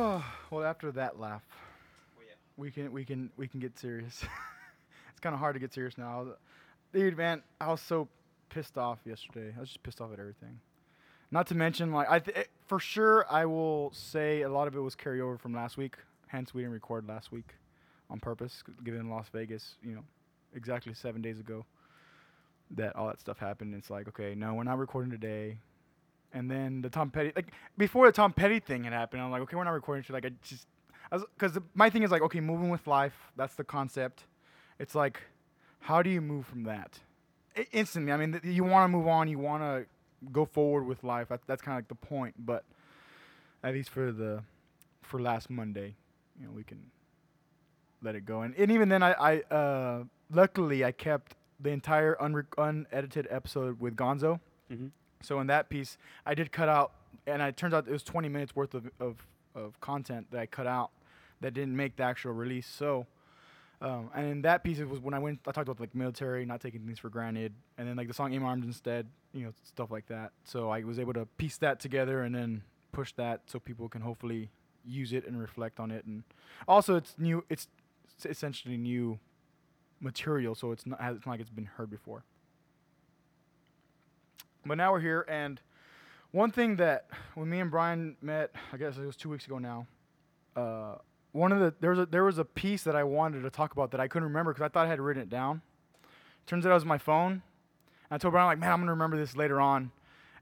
Oh, well, after that laugh, we can we can we can get serious. it's kind of hard to get serious now. Dude, man, I was so pissed off yesterday. I was just pissed off at everything. Not to mention, like, I th- eh, for sure I will say a lot of it was carryover from last week. Hence, we didn't record last week on purpose, given Las Vegas, you know, exactly seven days ago that all that stuff happened. It's like, okay, no, we're not recording today. And then the Tom Petty, like before the Tom Petty thing had happened, I'm like, okay, we're not recording shit. Like, I just, because my thing is like, okay, moving with life. That's the concept. It's like, how do you move from that? I- instantly. I mean, th- you want to move on. You want to go forward with life. That, that's kind of like the point. But at least for the, for last Monday, you know, we can let it go. And, and even then, I, I uh, luckily I kept the entire unre- unedited episode with Gonzo. Mhm. So in that piece, I did cut out, and it turns out it was 20 minutes worth of, of, of content that I cut out that didn't make the actual release. So, um, and in that piece, it was when I went, I talked about like military, not taking things for granted, and then like the song "Aim Arms" instead, you know, stuff like that. So I was able to piece that together and then push that so people can hopefully use it and reflect on it. And also, it's new. It's essentially new material, so it's not, it's not like it's been heard before. But now we're here, and one thing that when me and Brian met, I guess it was two weeks ago now. Uh, one of the there was a there was a piece that I wanted to talk about that I couldn't remember because I thought I had written it down. Turns out it was my phone. And I told Brian like, man, I'm gonna remember this later on.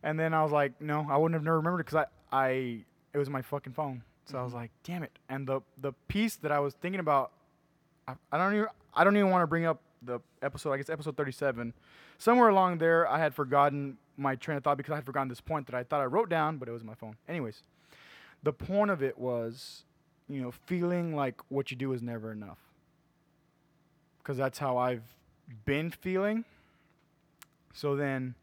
And then I was like, no, I wouldn't have never remembered because I I it was my fucking phone. So I was like, damn it. And the the piece that I was thinking about, I, I don't even I don't even want to bring up the episode. I guess episode 37. Somewhere along there, I had forgotten my train of thought because I had forgotten this point that I thought I wrote down, but it was my phone. Anyways, the point of it was, you know, feeling like what you do is never enough. Because that's how I've been feeling. So then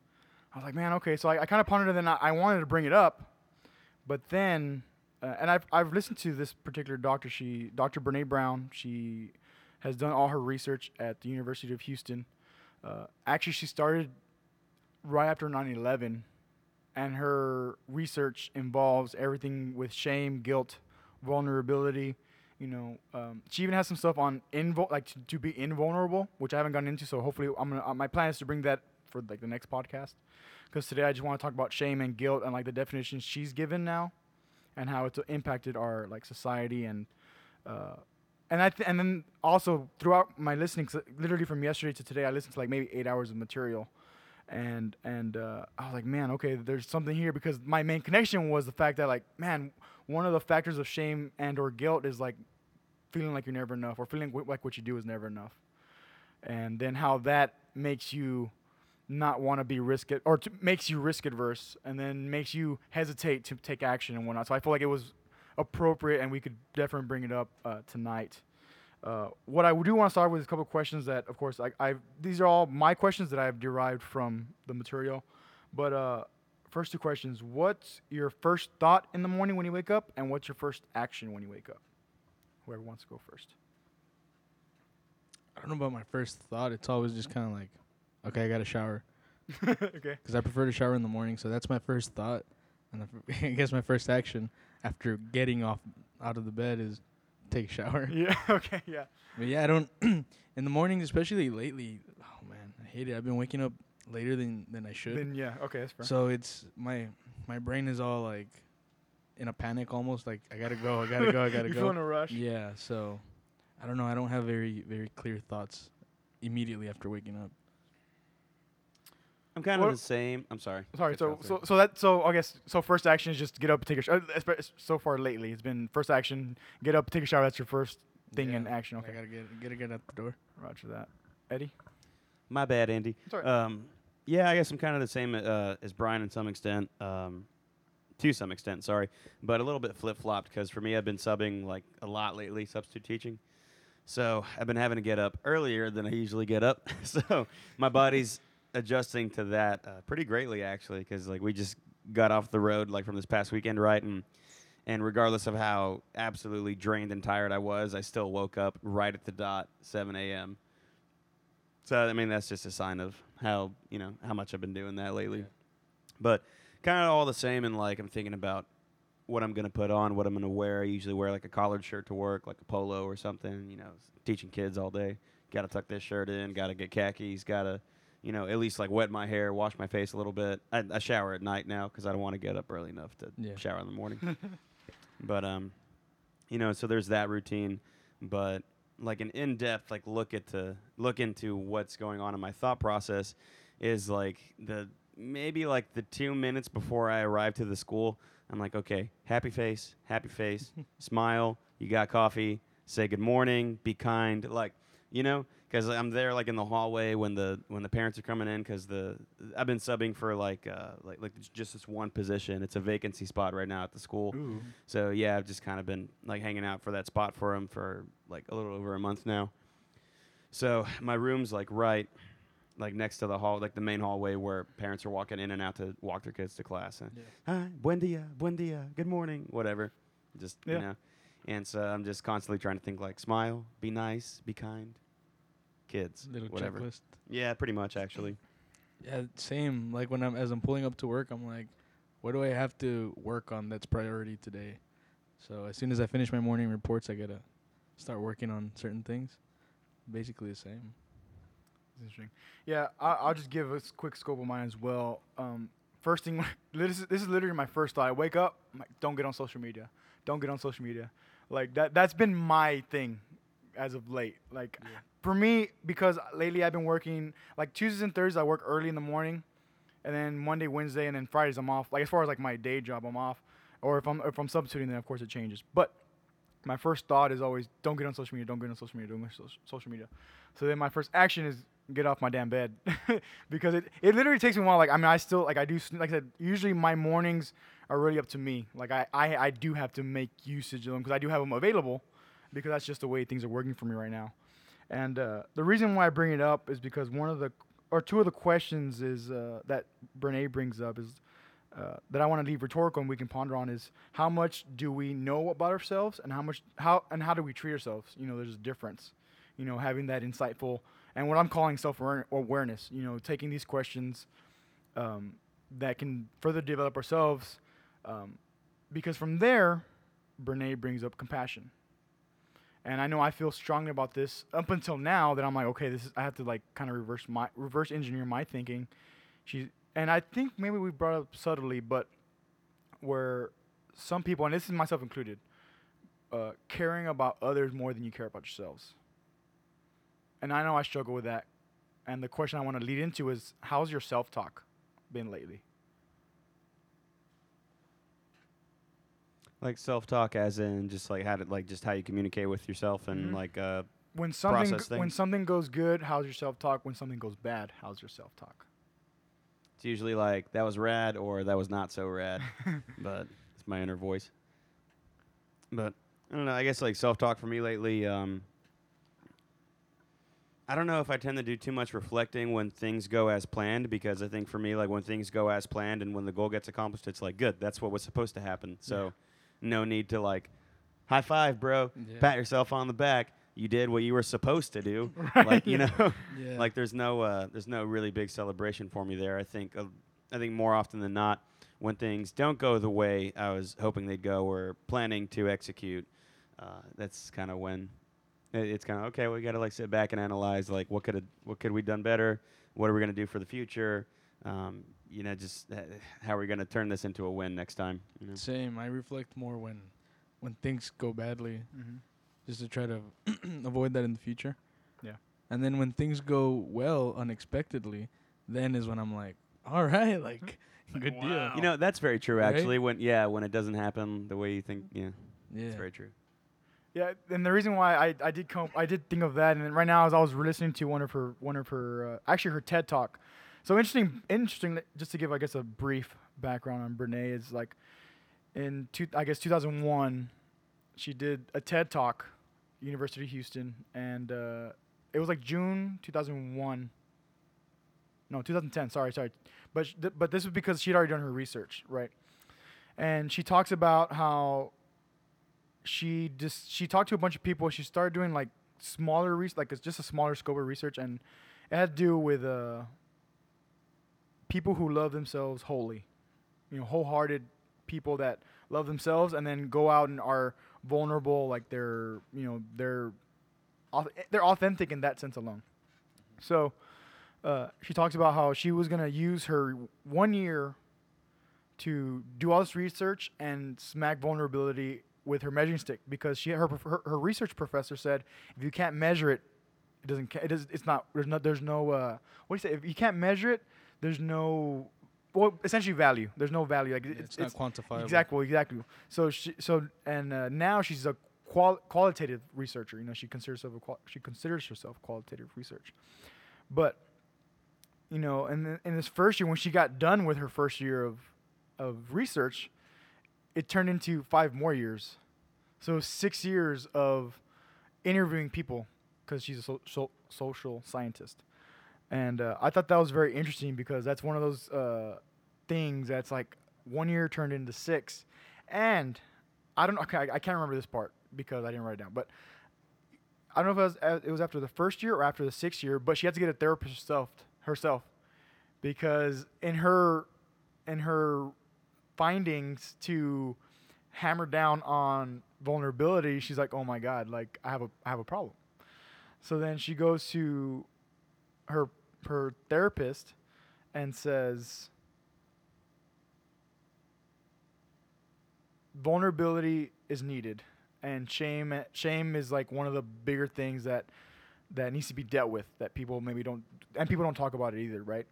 I was like, man, okay. So I, I kind of pondered and I, I wanted to bring it up, but then, uh, and I've I've listened to this particular doctor. She, Dr. Brene Brown. She has done all her research at the University of Houston. Uh, actually, she started right after 9/11, and her research involves everything with shame, guilt, vulnerability. You know, um, she even has some stuff on invul- like to, to be invulnerable, which I haven't gotten into. So hopefully, I'm gonna. Uh, my plan is to bring that for like the next podcast, because today I just want to talk about shame and guilt and like the definitions she's given now, and how it's impacted our like society and. Uh, and I th- and then also throughout my listening, literally from yesterday to today, I listened to like maybe eight hours of material, and and uh, I was like, man, okay, there's something here because my main connection was the fact that like, man, one of the factors of shame and or guilt is like feeling like you're never enough or feeling like what you do is never enough, and then how that makes you not want to be risk it or t- makes you risk adverse, and then makes you hesitate to take action and whatnot. So I feel like it was appropriate, and we could definitely bring it up uh, tonight. Uh, what I do want to start with is a couple of questions that, of course, I, I've these are all my questions that I've derived from the material. But uh, first two questions: What's your first thought in the morning when you wake up, and what's your first action when you wake up? Whoever wants to go first. I don't know about my first thought. It's always just kind of like, okay, I got to shower okay. because I prefer to shower in the morning. So that's my first thought, and I guess my first action after getting off out of the bed is take a shower. Yeah. Okay. Yeah. But yeah, I don't in the mornings, especially lately. Oh man, I hate it. I've been waking up later than than I should. Then yeah. Okay. That's fair. So it's my my brain is all like in a panic almost. Like I gotta go, I gotta go, I gotta you go. feel in a rush. Yeah, so I don't know. I don't have very very clear thoughts immediately after waking up. I'm kind What- of the same. I'm sorry. Sorry. Cut So off so so that so I guess so first action is just get up, take a shower. So far lately, it's been first action, get up, take a shower. That's your first thing in Yeah, action. I Okay. gotta get gotta get out the door. Roger that. Eddie. My bad, Andy. Sorry. Um, yeah, I guess I'm kind of the same uh, as Brian in some extent. Um, to some extent, sorry, but a little bit flip flopped because for me, I've been subbing like a lot lately, substitute teaching. So I've been having to get up earlier than I usually get up. so my body's adjusting to that uh, pretty greatly, actually, because like we just got off the road like from this past weekend, right? And and regardless of how absolutely drained and tired I was, I still woke up right at the dot 7 a.m. So I mean that's just a sign of how you know how much I've been doing that lately. But kind of all the same, and like I'm thinking about what I'm gonna put on, what I'm gonna wear. I usually wear like a collared shirt to work, like a polo or something. You know, teaching kids all day. Got to tuck this shirt in. Got to get khakis. Got to, you know, at least like wet my hair, wash my face a little bit. I, I shower at night now because I don't want to get up early enough to Yeah. shower in the morning. but um, you know, so there's that routine. But like an in-depth like look at to look into what's going on in my thought process is like the maybe like the two minutes before I arrive to the school. I'm like, okay, happy face, happy face, smile. You got coffee. Say good morning. Be kind. Like, you know, because I'm there like in the hallway when the when the parents are coming in because the I've been subbing for like uh like like just this one position. It's a vacancy spot right now at the school. Ooh. So yeah, I've just kind of been like hanging out for that spot for him for like a little over a month now. So my room's like right, like next to the hall, like the main hallway where parents are walking in and out to walk their kids to class. And, Yeah. Hi, buen dia, buen dia, good morning, whatever. Just Yeah. you know, and so I'm just constantly trying to think like smile, be nice, be kind, kids, Little whatever. checklist. Yeah, pretty much actually. Yeah, same. Like when I'm as I'm pulling up to work, I'm like, what do I have to work on that's priority today? So as soon as I finish my morning reports, I gotta start working on certain things. Basically the same. That's interesting. Yeah, I, I'll just give a quick scope of mine as well. Um, first thing, this is, this is literally my first thought. I wake up, I'm like, don't get on social media. Don't get on social media. Like that. That's been my thing as of late. Like Yeah. for me, because lately I've been working like Tuesdays and Thursdays. I work early in the morning, and then Monday, Wednesday, and then Fridays I'm off. Like as far as like my day job, I'm off. Or if I'm if I'm substituting, then of course it changes. But my first thought is always don't get on social media, don't get on social media, don't get on social media. So then my first action is get off my damn bed because it, it literally takes me a while. Like I mean, I still like I do like I said. Usually my mornings are really up to me. Like I I, I do have to make usage of them because I do have them available because that's just the way things are working for me right now. And uh, the reason why I bring it up is because one of the or two of the questions is uh, that Brene brings up is uh, that I want to leave rhetorical and we can ponder on is how much do we know about ourselves and how much how and how do we treat ourselves? You know, there's a difference. You know, having that insightful and what I'm calling self awareness. You know, taking these questions um, that can further develop ourselves, um, because from there, Brene brings up compassion. And I know I feel strongly about this up until now that I'm like, okay, this is I have to like kind of reverse my reverse engineer my thinking. She and I think maybe we brought up subtly, but where some people, and this is myself included, uh, caring about others more than you care about yourselves. And I know I struggle with that. And the question I want to lead into is, how's your self-talk been lately? Like self-talk, as in just like how to like just how you communicate with yourself and Mhm. like uh When something when something goes good, how's your self-talk? When something goes bad, how's your self-talk? It's usually like that was rad or that was not so rad, but it's my inner voice. But I don't know. I guess like self talk for me lately. Um, I don't know if I tend to do too much reflecting when things go as planned because I think for me, like when things go as planned and when the goal gets accomplished, it's like good. That's what was supposed to happen. So no need to like high five, bro. Yeah. Pat yourself on the back. You did what you were supposed to do. Right, Like you know. Yeah. like there's no uh, there's no really big celebration for me there. I think uh, I think more often than not, when things don't go the way I was hoping they'd go or planning to execute, uh, that's kind of when it, it's kind of okay. We got to like sit back and analyze like what could have, what could we done better? What are we gonna do for the future? Um, you know, just uh, how are we gonna turn this into a win next time? You know? Same. I reflect more when when things go badly, Mm-hmm. just to try to avoid that in the future. Yeah. And then when things go well unexpectedly, then is when I'm like, all right, like good deal. You know, that's very true. Right? Actually, when yeah, when it doesn't happen the way you think, yeah, Yeah. it's very true. Yeah, and the reason why I, I did come I did think of that, and right now as I was listening to one of her one of her uh, actually her TED talk. So interesting, interesting. Just to give I guess a brief background on Brene is like in two, I guess 2001, she did a TED talk, University of Houston, and uh, it was like June 2001. No, 2010. Sorry, sorry, but th- but this was because she'd already done her research, right? And she talks about how she just she talked to a bunch of people. She started doing like smaller research, like it's just a smaller scope of research, and it had to do with uh, people who love themselves wholly, you know, wholehearted people that love themselves, and then go out and are vulnerable, like they're you know they're they're authentic in that sense alone. So uh, she talks about how she was gonna use her one year to do all this research and smack vulnerability with her measuring stick because she her, her, her research professor said if you can't measure it it doesn't it does it's not there's no there's no uh what do you say if you can't measure it there's no well essentially value. There's no value. Like Yeah, it's, it's, not quantifiable. exactly exactly. So she so and uh, now she's a qual- qualitative researcher. You know she considers herself a qual- she considers herself qualitative research. But you know and in, in this first year when she got done with her first year of of research it turned into five more years. So six years of interviewing people because she's a so, so, social scientist and uh, i thought that was very interesting because that's one of those uh, things that's like one year turned into six. And i don't know okay, I, I can't remember this part because i didn't write it down but i don't know if it was, uh, it was after the first year or after the sixth year but she had to get a therapist herself herself because in her in her findings to hammer down on vulnerability she's like oh my god like i have a i have a problem. So then she goes to her her therapist and says vulnerability is needed and shame shame is like one of the bigger things that that needs to be dealt with that people maybe don't and people don't talk about it either right?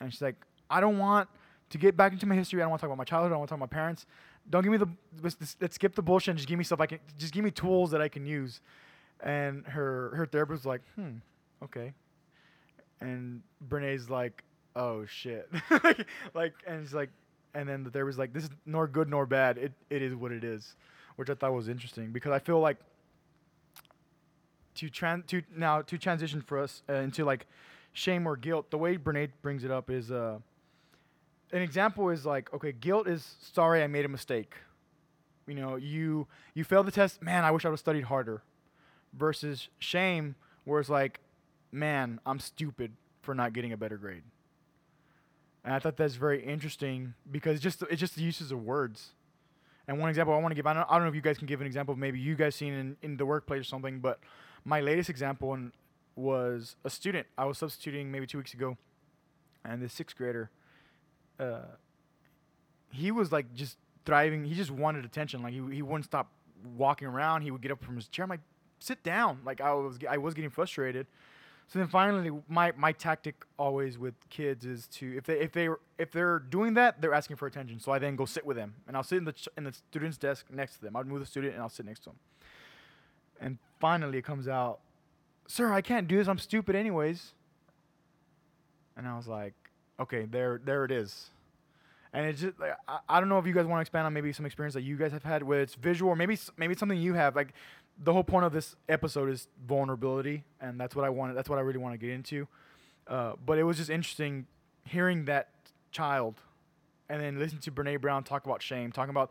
And she's like i don't want to get back into my history. I don't want to talk about my childhood. I don't want to talk about my parents. Don't give me the let's, skip the bullshit and just give me stuff i can just give me tools that i can use. And her her therapist was like hmm okay and Brene's like, "Oh shit!" like, and she's like, and then the therapist like, "This is nor good nor bad. It it is what it is," which I thought was interesting because I feel like to tran to now to transition for us uh, into like shame or guilt. The way Brene brings it up is uh, an example is like, okay, guilt is sorry I made a mistake. You know, you you failed the test. Man, I wish I would have studied harder. Versus shame, where it's like, man, I'm stupid for not getting a better grade. And I thought that's very interesting because just it's just the uses of words. And one example I want to give, I don't, I don't know if you guys can give an example maybe you guys seen in, in the workplace or something, but my latest example was a student. I was substituting maybe two weeks ago, and this sixth grader, uh, he was like just thriving. He just wanted attention. Like he, he wouldn't stop walking around. He would get up from his chair. I'm like, sit down. Like I was, I was getting frustrated. So then finally, my, my tactic always with kids is to if they if they if they're doing that, they're asking for attention. So I then go sit with them, and I'll sit in the ch- in the student's desk next to them. I'll move the student, and I'll sit next to him. And finally, it comes out, "Sir, I can't do this. I'm stupid, anyways." And I was like, "Okay, there there it is." And it's just like I, I don't know if you guys want to expand on maybe some experience that you guys have had where it's visual, or maybe maybe something you have. Like the whole point of this episode is vulnerability, and that's what I wanted. That's what I really want to get into. Uh, but it was just interesting hearing that child, and then listening to Brene Brown talk about shame, talking about.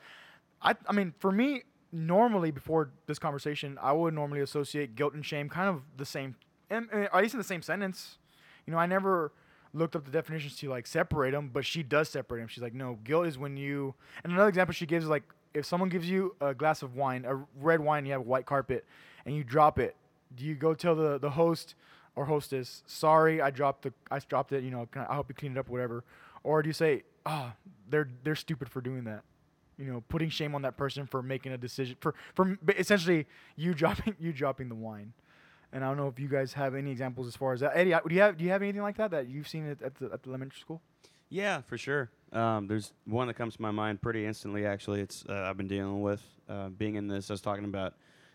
I I mean, for me, normally before this conversation, I would normally associate guilt and shame kind of the same, and, and at least in the same sentence. You know, I never looked up the definitions to like separate them, but she does separate them. She's like, no, guilt is when you. And another example she gives is like if someone gives you a glass of wine, a red wine, you have a white carpet, and you drop it. Do you go tell the the host or hostess, sorry, I dropped the I dropped it. You know, I, I hope you clean it up, whatever. Or do you say, ah, they're they're stupid for doing that? You know, putting shame on that person for making a decision for for essentially you dropping you dropping the wine. And I don't know if you guys have any examples as far as that. Eddie, do you have do you have anything like that that you've seen at the at the elementary school? Yeah, for sure. Um, there's one that comes to my mind pretty instantly. Actually, it's uh, I've been dealing with uh, being in this. I was talking about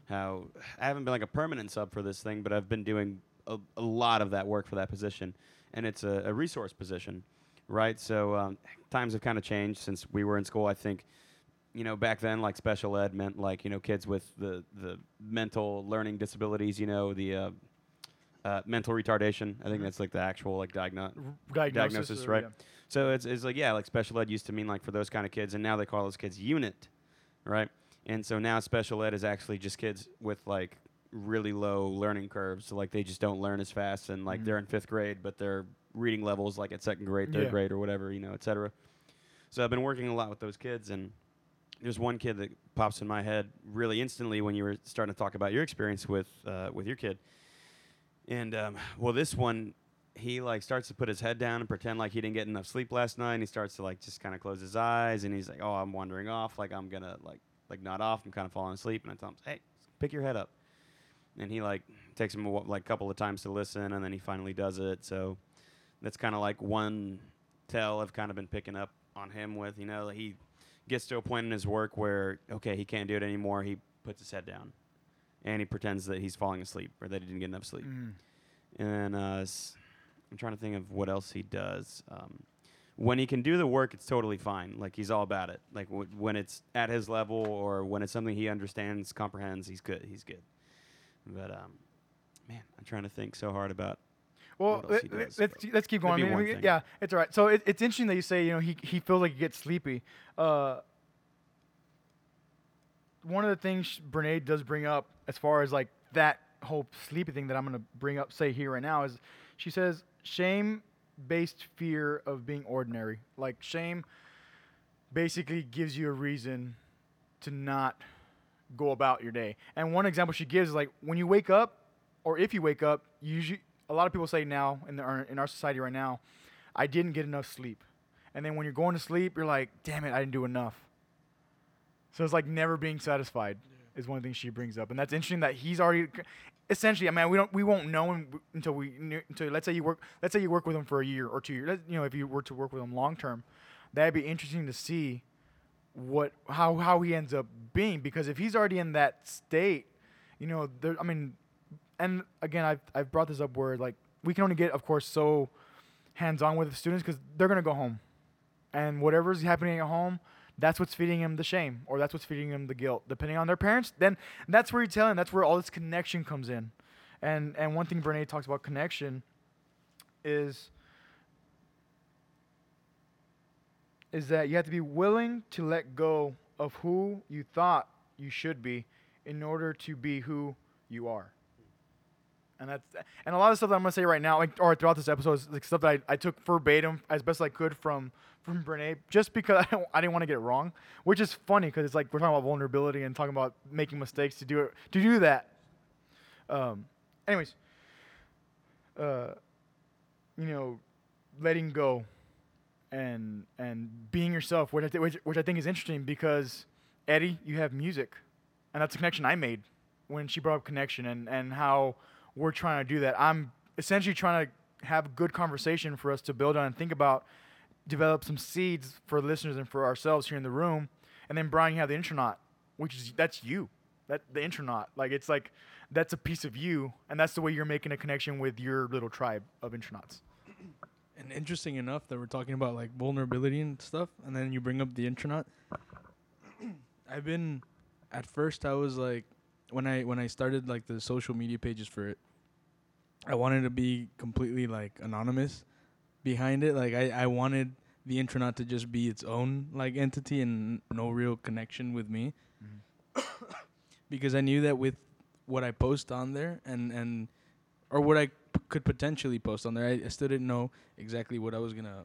how I haven't been like a permanent sub for this thing, but I've been doing a, a lot of that work for that position, and it's a, a resource position, right? So um, times have kind of changed since we were in school. I think, you know, back then like special ed meant like you know kids with the the mental learning disabilities. You know the uh, uh, mental retardation. I think Mhm. that's like the actual like diagnosis. R- diagnosis, Diagnosis, right. yeah. So it's, it's like yeah, like special ed used to mean like for those kind of kids, and now they call those kids unit, right? And so now special ed is actually just kids with like really low learning curves, so like they just don't learn as fast, and like Mhm. they're in fifth grade, but their reading levels like at second grade, third Yeah. grade, or whatever, you know, et cetera. So I've been working a lot with those kids, and there's one kid that pops in my head really instantly when you were starting to talk about your experience with uh, with your kid. And um, well, this one, he like starts to put his head down and pretend like he didn't get enough sleep last night. And he starts to like just kind of close his eyes, and he's like, "Oh, I'm wandering off. Like I'm gonna like like nod off. I'm kind of falling asleep." And I tell him, "Hey, pick your head up." And he like takes him a, like a couple of times to listen, and then he finally does it. So that's kind of like one tell I've kind of been picking up on him with. You know, he gets to a point in his work where okay, he can't do it anymore. He puts his head down, and he pretends that he's falling asleep or that he didn't get enough sleep. Mm. And uh, s- I'm trying to think of what else he does. Um, when he can do the work, it's totally fine. Like he's all about it. Like w- when it's at his level or when it's something he understands, comprehends, he's good. He's good. But um, man, I'm trying to think so hard about. Well, let, does, let's let's keep going. I mean, yeah, it's all right. So it, it's interesting that you say you know he he feels like he gets sleepy. Uh, one of the things Brene does bring up as far as like that whole sleepy thing that I'm gonna bring up say here right now is she says shame based fear of being ordinary. Like shame basically gives you a reason to not go about your day. And one example she gives is like when you wake up, or if you wake up, usually a lot of people say now in the, our, in our society right now, I didn't get enough sleep. And then when you're going to sleep, you're like, damn it, I didn't do enough. So it's like never being satisfied is one thing she brings up, and that's interesting that he's already essentially. I mean, we don't we won't know him until we until let's say you work let's say you work with him for a year or two years. You know, if you were to work with him long term, that'd be interesting to see what how how he ends up being because if he's already in that state, you know, there. I mean, and again, I've I've brought this up where like we can only get, of course, so hands on with the students because they're gonna go home, and whatever's happening at home, that's what's feeding him the shame or that's what's feeding him the guilt, depending on their parents. Then that's where you tell him that's where all this connection comes in, and and one thing Brene talks about connection is is that you have to be willing to let go of who you thought you should be in order to be who you are. And that's and a lot of stuff that I'm gonna say right now, like or throughout this episode, is like stuff that I, I took verbatim as best I could from from Brene, just because I, I didn't want to get it wrong. Which is funny because it's like we're talking about vulnerability and talking about making mistakes to do it to do that. Um, anyways, uh, you know, letting go and and being yourself, which I th- which, which I think is interesting because Eddie, you have music, and that's a connection I made when she brought up connection and and how we're trying to do that. I'm essentially trying to have a good conversation for us to build on and think about, develop some seeds for listeners and for ourselves here in the room, and then Brian, you have the intronaut, which is that's you, that the intronaut, like it's like that's a piece of you, and that's the way you're making a connection with your little tribe of intronauts. And interesting enough that we're talking about like vulnerability and stuff, and then you bring up the intronaut. I've been, at first I was like, when I when I started like the social media pages for it, I wanted to be completely like anonymous behind it. Like I I wanted the intronaut to just be its own like entity and no real connection with me, mm-hmm. because I knew that with what I post on there and and or what I p- could potentially post on there. I, I still didn't know exactly what I was gonna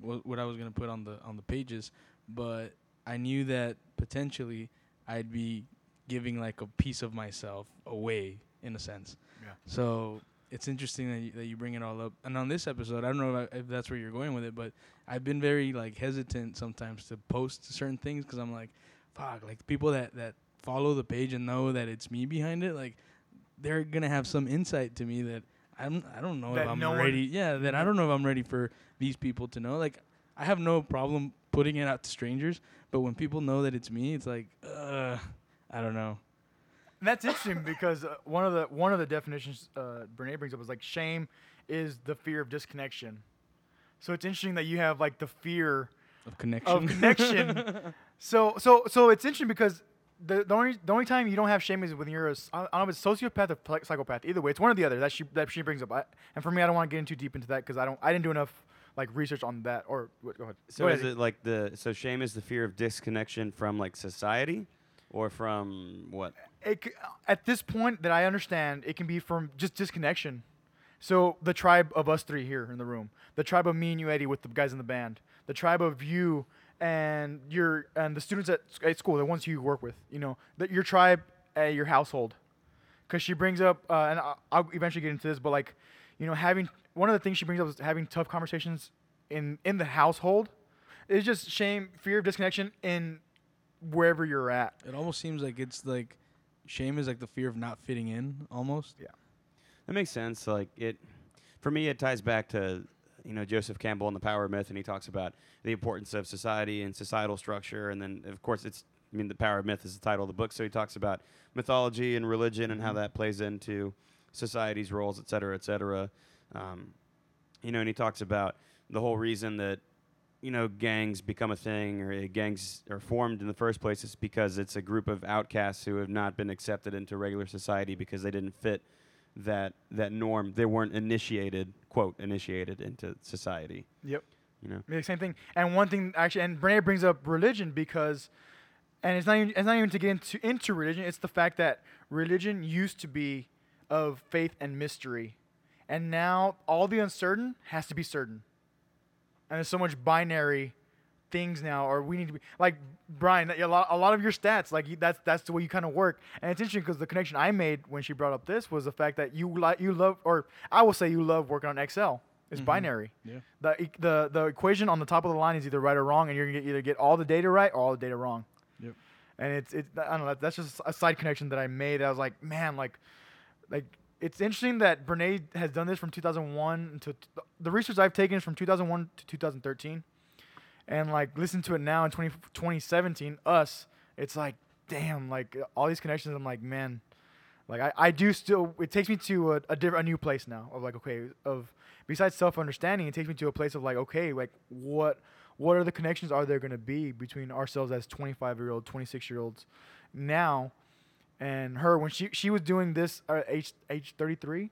what, what I was gonna put on the on the pages, but I knew that potentially I'd be giving like a piece of myself away in a sense. Yeah. So it's interesting that you, that you bring it all up. And on this episode, I don't know if, I, if that's where you're going with it, but I've been very like hesitant sometimes to post certain things because I'm like, fuck, like people that that follow the page and know that it's me behind it, like they're gonna have some insight to me that I'm I don't know That if I'm no ready. yeah, that I don't know if I'm ready for these people to know. Like I have no problem putting it out to strangers, but when people know that it's me, it's like, uh, I don't know. And that's interesting because uh, one of the one of the definitions uh, Brene brings up is like shame is the fear of disconnection. So it's interesting that you have like the fear Of connection. of connection. so so so it's interesting because the, the only the only time you don't have shame is when you're a s- I don't know if it's sociopath or psychopath. Either way, it's one or the other that she that she brings up. I, and for me, I don't want to get in too deep into that because I don't I didn't do enough like research on that. Or what, go ahead. So Go is it like the so shame is the fear of disconnection from like society, or from what? it, at this point that I understand, it can be from just disconnection. So the tribe of us three here in the room, the tribe of me and you, Eddie, with the guys in the band, the tribe of you and your and the students at, at school, the ones you work with, you know, that your tribe at your household, because she brings up, uh, and I'll, I'll eventually get into this, but like, you know, having one of the things she brings up is having tough conversations in in the household. It's just shame, fear of disconnection in wherever you're at. It almost seems like it's like shame is like the fear of not fitting in almost. Yeah. That makes sense. Like it, for me, it ties back to you know Joseph Campbell and the Power Myth, and he talks about the importance of society and societal structure, and then of course it's I mean the Power Myth is the title of the book, so he talks about mythology and religion and how Mhm. that plays into society's roles, et cetera, et cetera. Um, you know, and he talks about the whole reason that you know gangs become a thing or uh, gangs are formed in the first place is because it's a group of outcasts who have not been accepted into regular society because they didn't fit that that norm. They weren't initiated, quote, initiated into society. Yep. You know. The same thing. And one thing actually, and Brene brings up religion because, and it's not even, it's not even to get into into religion. It's the fact that religion used to be of faith and mystery, and now all the uncertain has to be certain. And there's so much binary things now, or we need to be like Brian. A lot, a lot of your stats, like you, that's that's the way you kind of work. And it's interesting because the connection I made when she brought up this was the fact that you like you love, or I will say you love working on Excel. It's Mhm. binary Yeah. the the the equation on the top of the line is either right or wrong, and you're gonna get, either get all the data right or all the data wrong. Yep. And it's it's I don't know. That's just a side connection that I made. I was like, man, like, like it's interesting that Brene has done this from 2001 to the research I've taken is from 2001 to 2013, and like listen to it now in 20, 2017, us, it's like, damn, like all these connections. I'm like, man, like I, I do still. It takes me to a a, diff- a new place now of like, okay, of besides self understanding, it takes me to a place of like, okay, like what what are the connections are there going to be between ourselves as 25 year old, 26 year olds now, and her when she she was doing this at age age 33.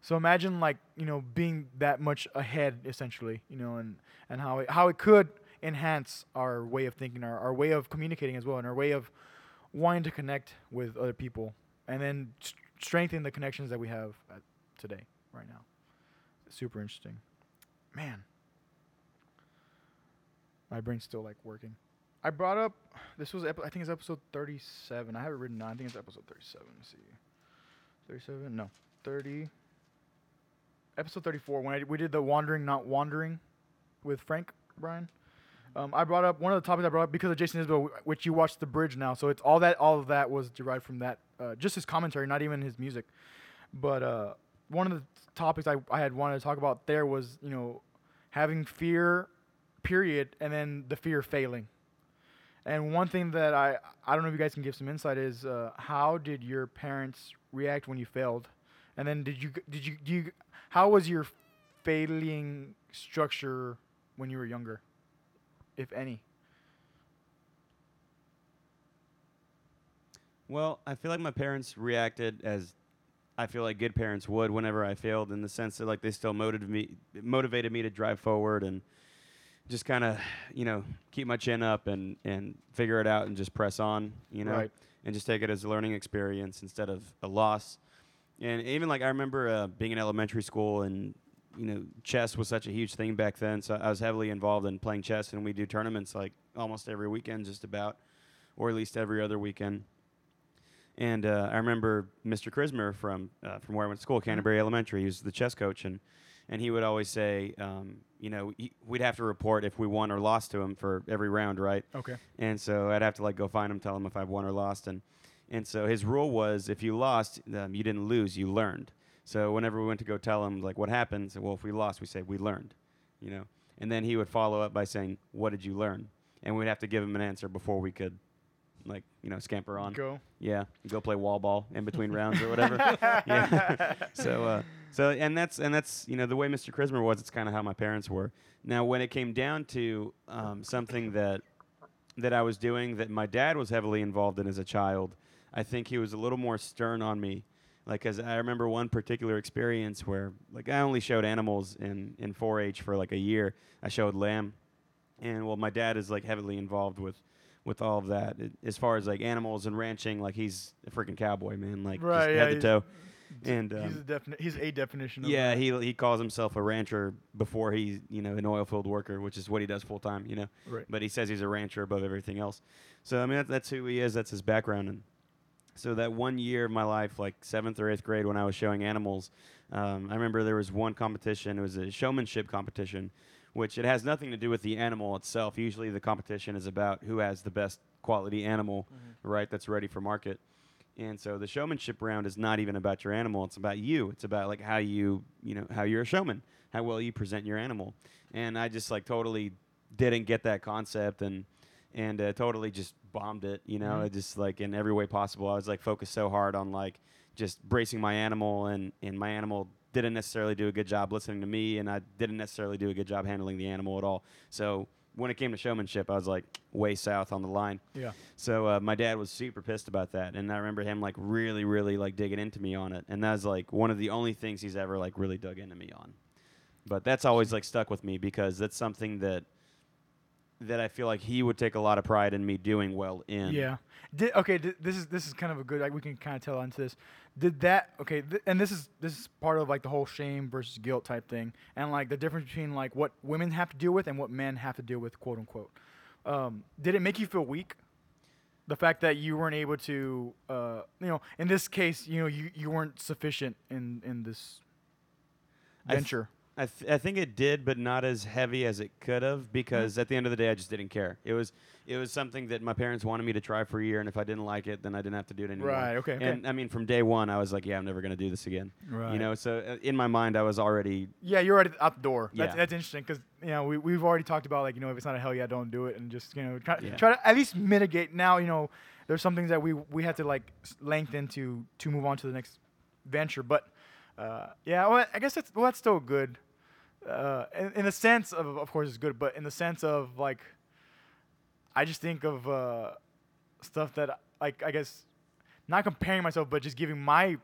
So imagine like you know being that much ahead essentially, you know, and and how it, how it could enhance our way of thinking, our, our way of communicating as well, and our way of wanting to connect with other people, and then s- strengthen the connections that we have at today, right now. Super interesting, man. My brain's still like working. I brought up this was epi- I think it's episode 37. I have it written down. I think it's episode 37. Let's see. 37? No. 30. Episode 34 when I, we did the wandering not wandering with Frank Brian. Um, I brought up one of the topics I brought up because of Jason Isbell, wh- which you watched the bridge now. So it's all that all of that was derived from that, uh, just his commentary, not even his music. But uh, one of the topics I, I had wanted to talk about there was you know having fear, period, and then the fear of failing. And one thing that I I don't know if you guys can give some insight is uh, how did your parents react when you failed, and then did you did you do you how was your failing structure when you were younger, if any? Well, I feel like my parents reacted as I feel like good parents would whenever I failed, in the sense that like they still motivated me, motivated me to drive forward and just kind of, you know, keep my chin up and and figure it out and just press on, you know, Right. and just take it as a learning experience instead of a loss. And even like I remember uh, being in elementary school and you know chess was such a huge thing back then, so I was heavily involved in playing chess, and we do tournaments like almost every weekend, just about, or at least every other weekend. And uh, I remember Mr. Chrismer from uh, from where I went to school, Canterbury Elementary. He was the chess coach, and and he would always say, um, you know, he, we'd have to report if we won or lost to him for every round, right? Okay. And so I'd have to like go find him, tell him if I've won or lost, and and so his rule was if you lost, um, you didn't lose, you learned. So whenever we went to go tell him like what happened, well, if we lost, we say we learned, you know. And then he would follow up by saying, "What did you learn?" And we'd have to give him an answer before we could, like, you know, scamper on. Go. Yeah, go play wall ball in between rounds or whatever. yeah. so uh, so and that's and that's you know the way Mr. Chrismer was. It's kind of how my parents were. Now when it came down to um, something that that I was doing that my dad was heavily involved in as a child, I think he was a little more stern on me. Like, as I remember one particular experience where, like, I only showed animals in in 4-H for like a year. I showed lamb, and well, my dad is like heavily involved with with all of that It- as far as like animals and ranching. Like, he's a freaking cowboy, man. Like, Right, just yeah, head to toe. And he's a um, defini- He's a definition. Of yeah, that. he he calls himself a rancher before he's you know an oil field worker, which is what he does full time. You know, Right. but he says he's a rancher above everything else. So I mean that, that's who he is. That's his background. And so that one year of my life, like seventh or eighth grade, when I was showing animals, um, I remember there was one competition. It was a showmanship competition, which it has nothing to do with the animal itself. Usually the competition is about who has the best quality animal, right? That's ready for market. And so the showmanship round is not even about your animal; it's about you. It's about like how you, you know, how you're a showman, how well you present your animal. And I just like totally didn't get that concept, and and uh, totally just bombed it. You know, Mhm. I just like in every way possible. I was like focused so hard on like just bracing my animal, and and my animal didn't necessarily do a good job listening to me, and I didn't necessarily do a good job handling the animal at all. So when it came to showmanship, I was like way south on the line. Yeah. So uh, my dad was super pissed about that, and I remember him like really, really like digging into me on it, and that was like one of the only things he's ever like really dug into me on. But that's always like stuck with me because that's something that that I feel like he would take a lot of pride in me doing well in. Yeah. Did, okay. Did, this is this is kind of a good. Like we can kind of tell onto this. Did that? Okay. Th- and this is this is part of like the whole shame versus guilt type thing, and like the difference between like what women have to deal with and what men have to deal with, quote unquote. Um, did it make you feel weak? The fact that you weren't able to, uh, you know, in this case, you know, you, you weren't sufficient in in this venture. I, th- I think it did, but not as heavy as it could have because at the end of the day, I just didn't care. It was it was something that my parents wanted me to try for a year, and if I didn't like it, then I didn't have to do it anymore. Right, okay, okay. And I mean, from day one, I was like, yeah, I'm never gonna do this again. Right. You know, so uh, in my mind, I was already Yeah, you're already out the door. That's, Yeah. that's interesting because you know we we've already talked about like you know if it's not a hell yeah, don't do it, and just you know try Yeah. try to at least mitigate. Now you know there's some things that we we had to like s- lengthen to to move on to the next venture, but uh, yeah, well I guess that's well that's still good. Uh, in, in the sense of of course it's good, but in the sense of like I just think of uh, stuff that like I guess not comparing myself, but just giving my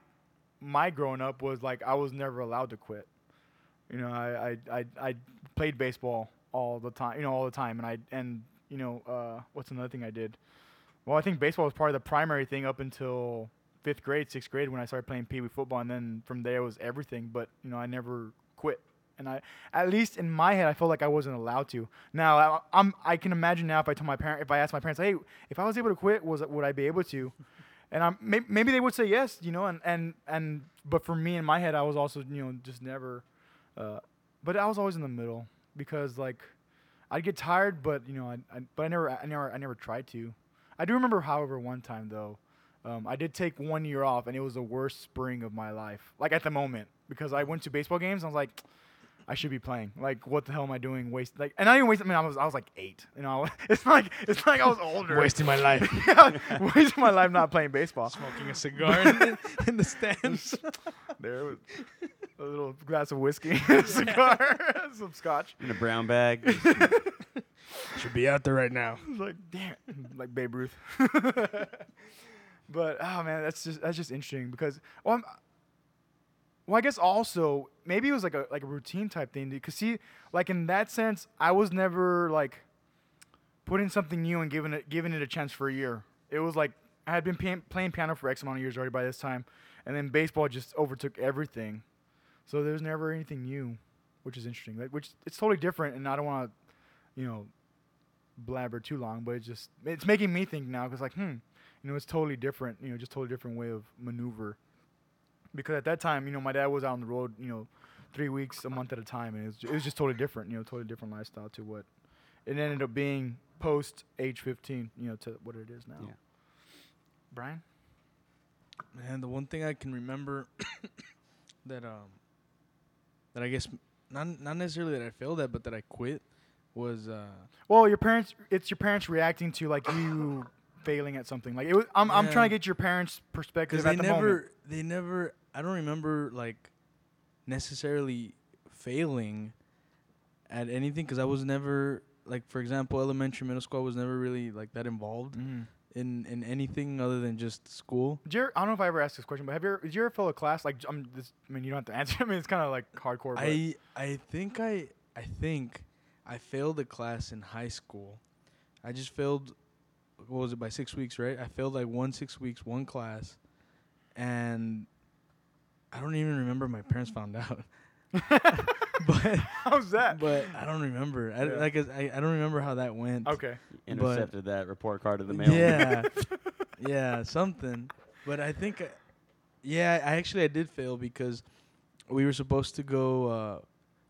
my growing up was like I was never allowed to quit. You know, I I, I, I played baseball all the time. You know, all the time, and I and you know, uh, what's another thing I did? Well, I think baseball was probably the primary thing up until fifth grade, sixth grade when I started playing pee wee football, and then from there it was everything. But you know, I never quit, and I at least in my head I felt like I wasn't allowed to. Now I, I'm I can imagine now if I told my parent if I asked my parents, hey, if I was able to quit, was would I be able to? and I'm may, maybe they would say yes, you know, and and and but for me in my head, I was also you know just never, uh, but I was always in the middle because like I'd get tired, but you know, I, I but I never I never I never tried to. I do remember, however, one time though, um, I did take one year off, and it was the worst spring of my life, like at the moment, because I went to baseball games. And I was like. I should be playing. Like, what the hell am I doing? Waste like, and I didn't waste. I mean, I was I was like eight. You know, it's like it's like I was older. Wasting my life. yeah, wasting my life not playing baseball. Smoking a cigar in, the, in the stands. There was a little glass of whiskey, a cigar, some scotch. in a brown bag. Should be out there right now. Like damn, like Babe Ruth. but oh man, that's just that's just interesting because well, I'm, well, I guess also maybe it was like a like a routine type thing because see, like in that sense, I was never like putting something new and giving it giving it a chance for a year. It was like I had been pian- playing piano for X amount of years already by this time, and then baseball just overtook everything. So there's never anything new, which is interesting. Like, which it's totally different, and I don't want to, you know, blabber too long, but it's just it's making me think now because like, hmm, you know, it's totally different. You know, just totally different way of maneuver. Because at that time, you know, my dad was out on the road, you know, three weeks a month at a time, and it was, it was just totally different. You know, totally different lifestyle to what it ended up being post age 15. You know, to what it is now. Yeah. Brian. Man, the one thing I can remember that um that I guess not not necessarily that I failed at, but that I quit was uh Well, your parents, it's your parents reacting to like you failing at something. Like it was, I'm, I'm trying to get your parents' perspective at they the never moment. they never I don't remember like necessarily failing at anything because I was never like for example elementary middle school I was never really like that involved Mm-hmm. in in anything other than just school. Did you ever, I don't know if I ever asked this question, but have you ever, did you ever fail a class? Like, I'm this, I mean, you don't have to answer. I mean, it's kind of like hardcore. I I think I I think I failed a class in high school. I just failed. What was it by six weeks? Right. I failed like one six weeks, one class, and I don't even remember my parents found out. but How's that? but I don't remember. I, Yeah. like I, I don't remember how that went. okay. Intercepted that report card in the mail. Yeah, yeah, something. But I think, I, yeah, I actually I did fail because we were supposed to go. Uh,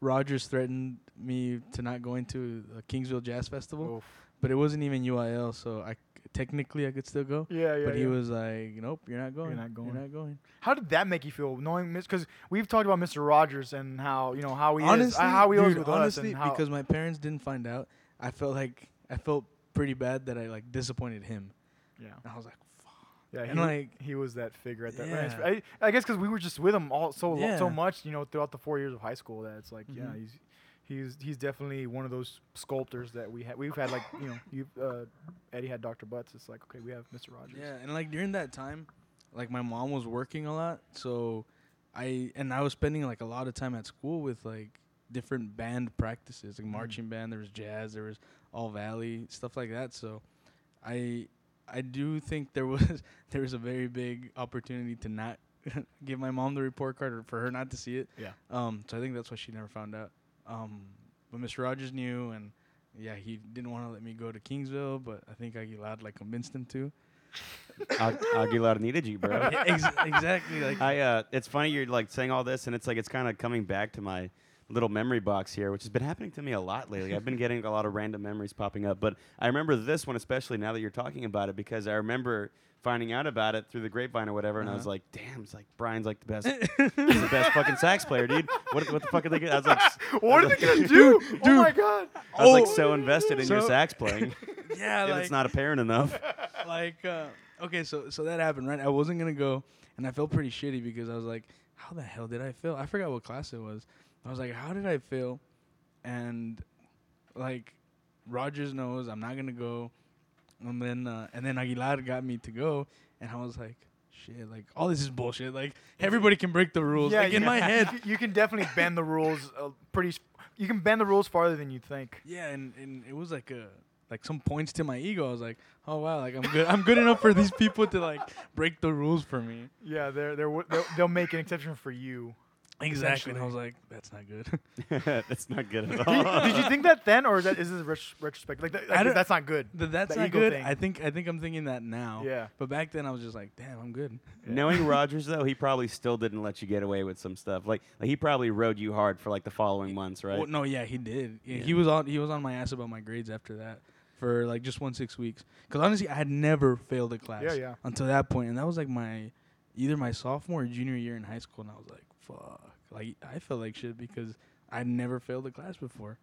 Rogers threatened me to not going to the Kingsville Jazz Festival, Oof. But it wasn't even UIL, so I c- technically I could still go. Yeah, yeah. but he yeah. was like, "Nope, you're not going. You're not going." You're not going." How did that make you feel, knowing because we've talked about Mr. Rogers and how you know how he is, honestly, uh, how he was dude, with honestly, us, and how because my parents didn't find out, I felt like I felt pretty bad that I like disappointed him. yeah, And I was like, "Fuck." yeah, he, and, like- he was that figure at that. Yeah. I, I guess because we were just with him all so lo- so much, you know, throughout the four years of high school. That it's like, yeah, Mhm. he's he's he's definitely one of those sculptors that we had. We've had like you know, you uh, Eddie had Dr. Butts. It's like okay, we have Mr. Rogers. Yeah, and like during that time, like my mom was working a lot, so I and I was spending like a lot of time at school with like different band practices, like Mhm. marching band, there was jazz, there was all valley stuff like that. So I I do think there was there was a very big opportunity to not give my mom the report card or for her not to see it. Yeah. Um. So I think that's why she never found out. Um. But Mr. Rogers knew, and yeah, he didn't want to let me go to Kingsville, but I think Aguilar like convinced him to. Ag- Aguilar needed you, bro. Yeah, ex- exactly. Like I uh, it's funny you're like saying all this, and it's like it's kind of coming back to my little memory box here, which has been happening to me a lot lately. I've been getting a lot of random memories popping up, but I remember this one especially now that you're talking about it because I remember finding out about it through the grapevine or whatever, and I was Uh-huh. like, damn, it's like Brian's like the best, he's the best fucking sax player, dude. What what the fuck are they? Gonna, I was like, what are they gonna do? oh my god! I was like Oh. so invested in your So- sax playing, yeah, like it's not apparent enough. like uh, okay, so so that happened, right? I wasn't gonna go, and I felt pretty shitty because I was like, how the hell did I fail? I forgot what class it was. I was like, how did I fail? And like, Rogers knows I'm not gonna go, and then uh, and then Aguilar got me to go, and I was like. Shit, like all this is bullshit. Like everybody can break the rules. like in you- my head, you can, you can definitely bend the rules uh, pretty. s- You can bend the rules farther than you think. Yeah, and, and it was like a like some points to my ego. I was like, oh wow, like I'm good. I'm good enough for these people to like break the rules for me. Yeah, they're, they're, w- they'll, they'll make an exception for you. Exactly. And I was like, that's not good. That's not good at all. did you think that then, or is that is this ret- retrospective? Like, that, like, that's not good. Th- that's The not good. thing. I think I think I'm thinking that now. Yeah. But back then I was just like, damn, I'm good. Knowing Rogers though, he probably still didn't let you get away with some stuff. Like, like he probably rode you hard for like the following months, right? Well, no, yeah, he did. Yeah, Yeah. He was on he was on my ass about my grades after that for like just one six weeks. Cause honestly, I had never failed a class Yeah, yeah. until that point, and that was like my either my sophomore or junior year in high school, and I was like, fuck. Like I felt like shit because I never failed a class before.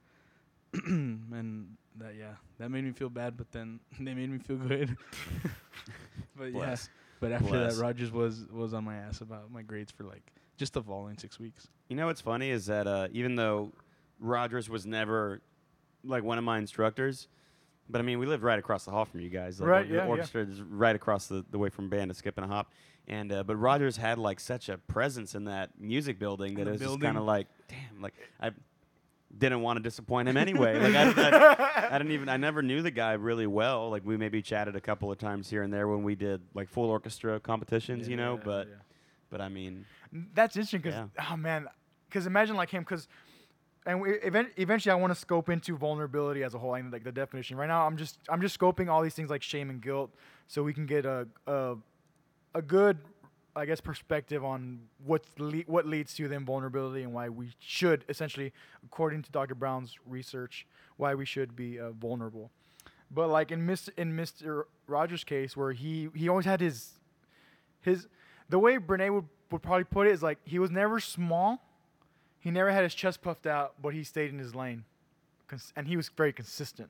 and that yeah, that made me feel bad, but then they made me feel good. but yeah, but after Bless. that, Rogers was was on my ass about my grades for like just the following six weeks. You know what's funny is that uh, even though Rogers was never like one of my instructors, but I mean we lived right across the hall from you guys. Like, Right, The yeah, yeah. orchestra is right across the, the way from band to skip and a hop. And uh, but Rogers had like such a presence in that music building that In it was just kind of like, damn, like I didn't want to disappoint him anyway. like I, I, I didn't even I never knew the guy really well. Like we maybe chatted a couple of times here and there when we did like full orchestra competitions, you know. Yeah, But yeah. but I mean, That's interesting because Yeah. oh man, because imagine like him because. And we, event, eventually, I want to scope into vulnerability as a whole, I and mean, like the definition. Right now, I'm just I'm just scoping all these things like shame and guilt, so we can get a a, a good, I guess, perspective on what's le- what leads to the vulnerability and why we should essentially, according to Dr. Brown's research, why we should be uh, vulnerable. But like in Mr. in Mr. Rogers' case, where he he always had his his the way Brene would, would probably put it is like he was never small. He never had his chest puffed out, but he stayed in his lane, Cons- and he was very consistent.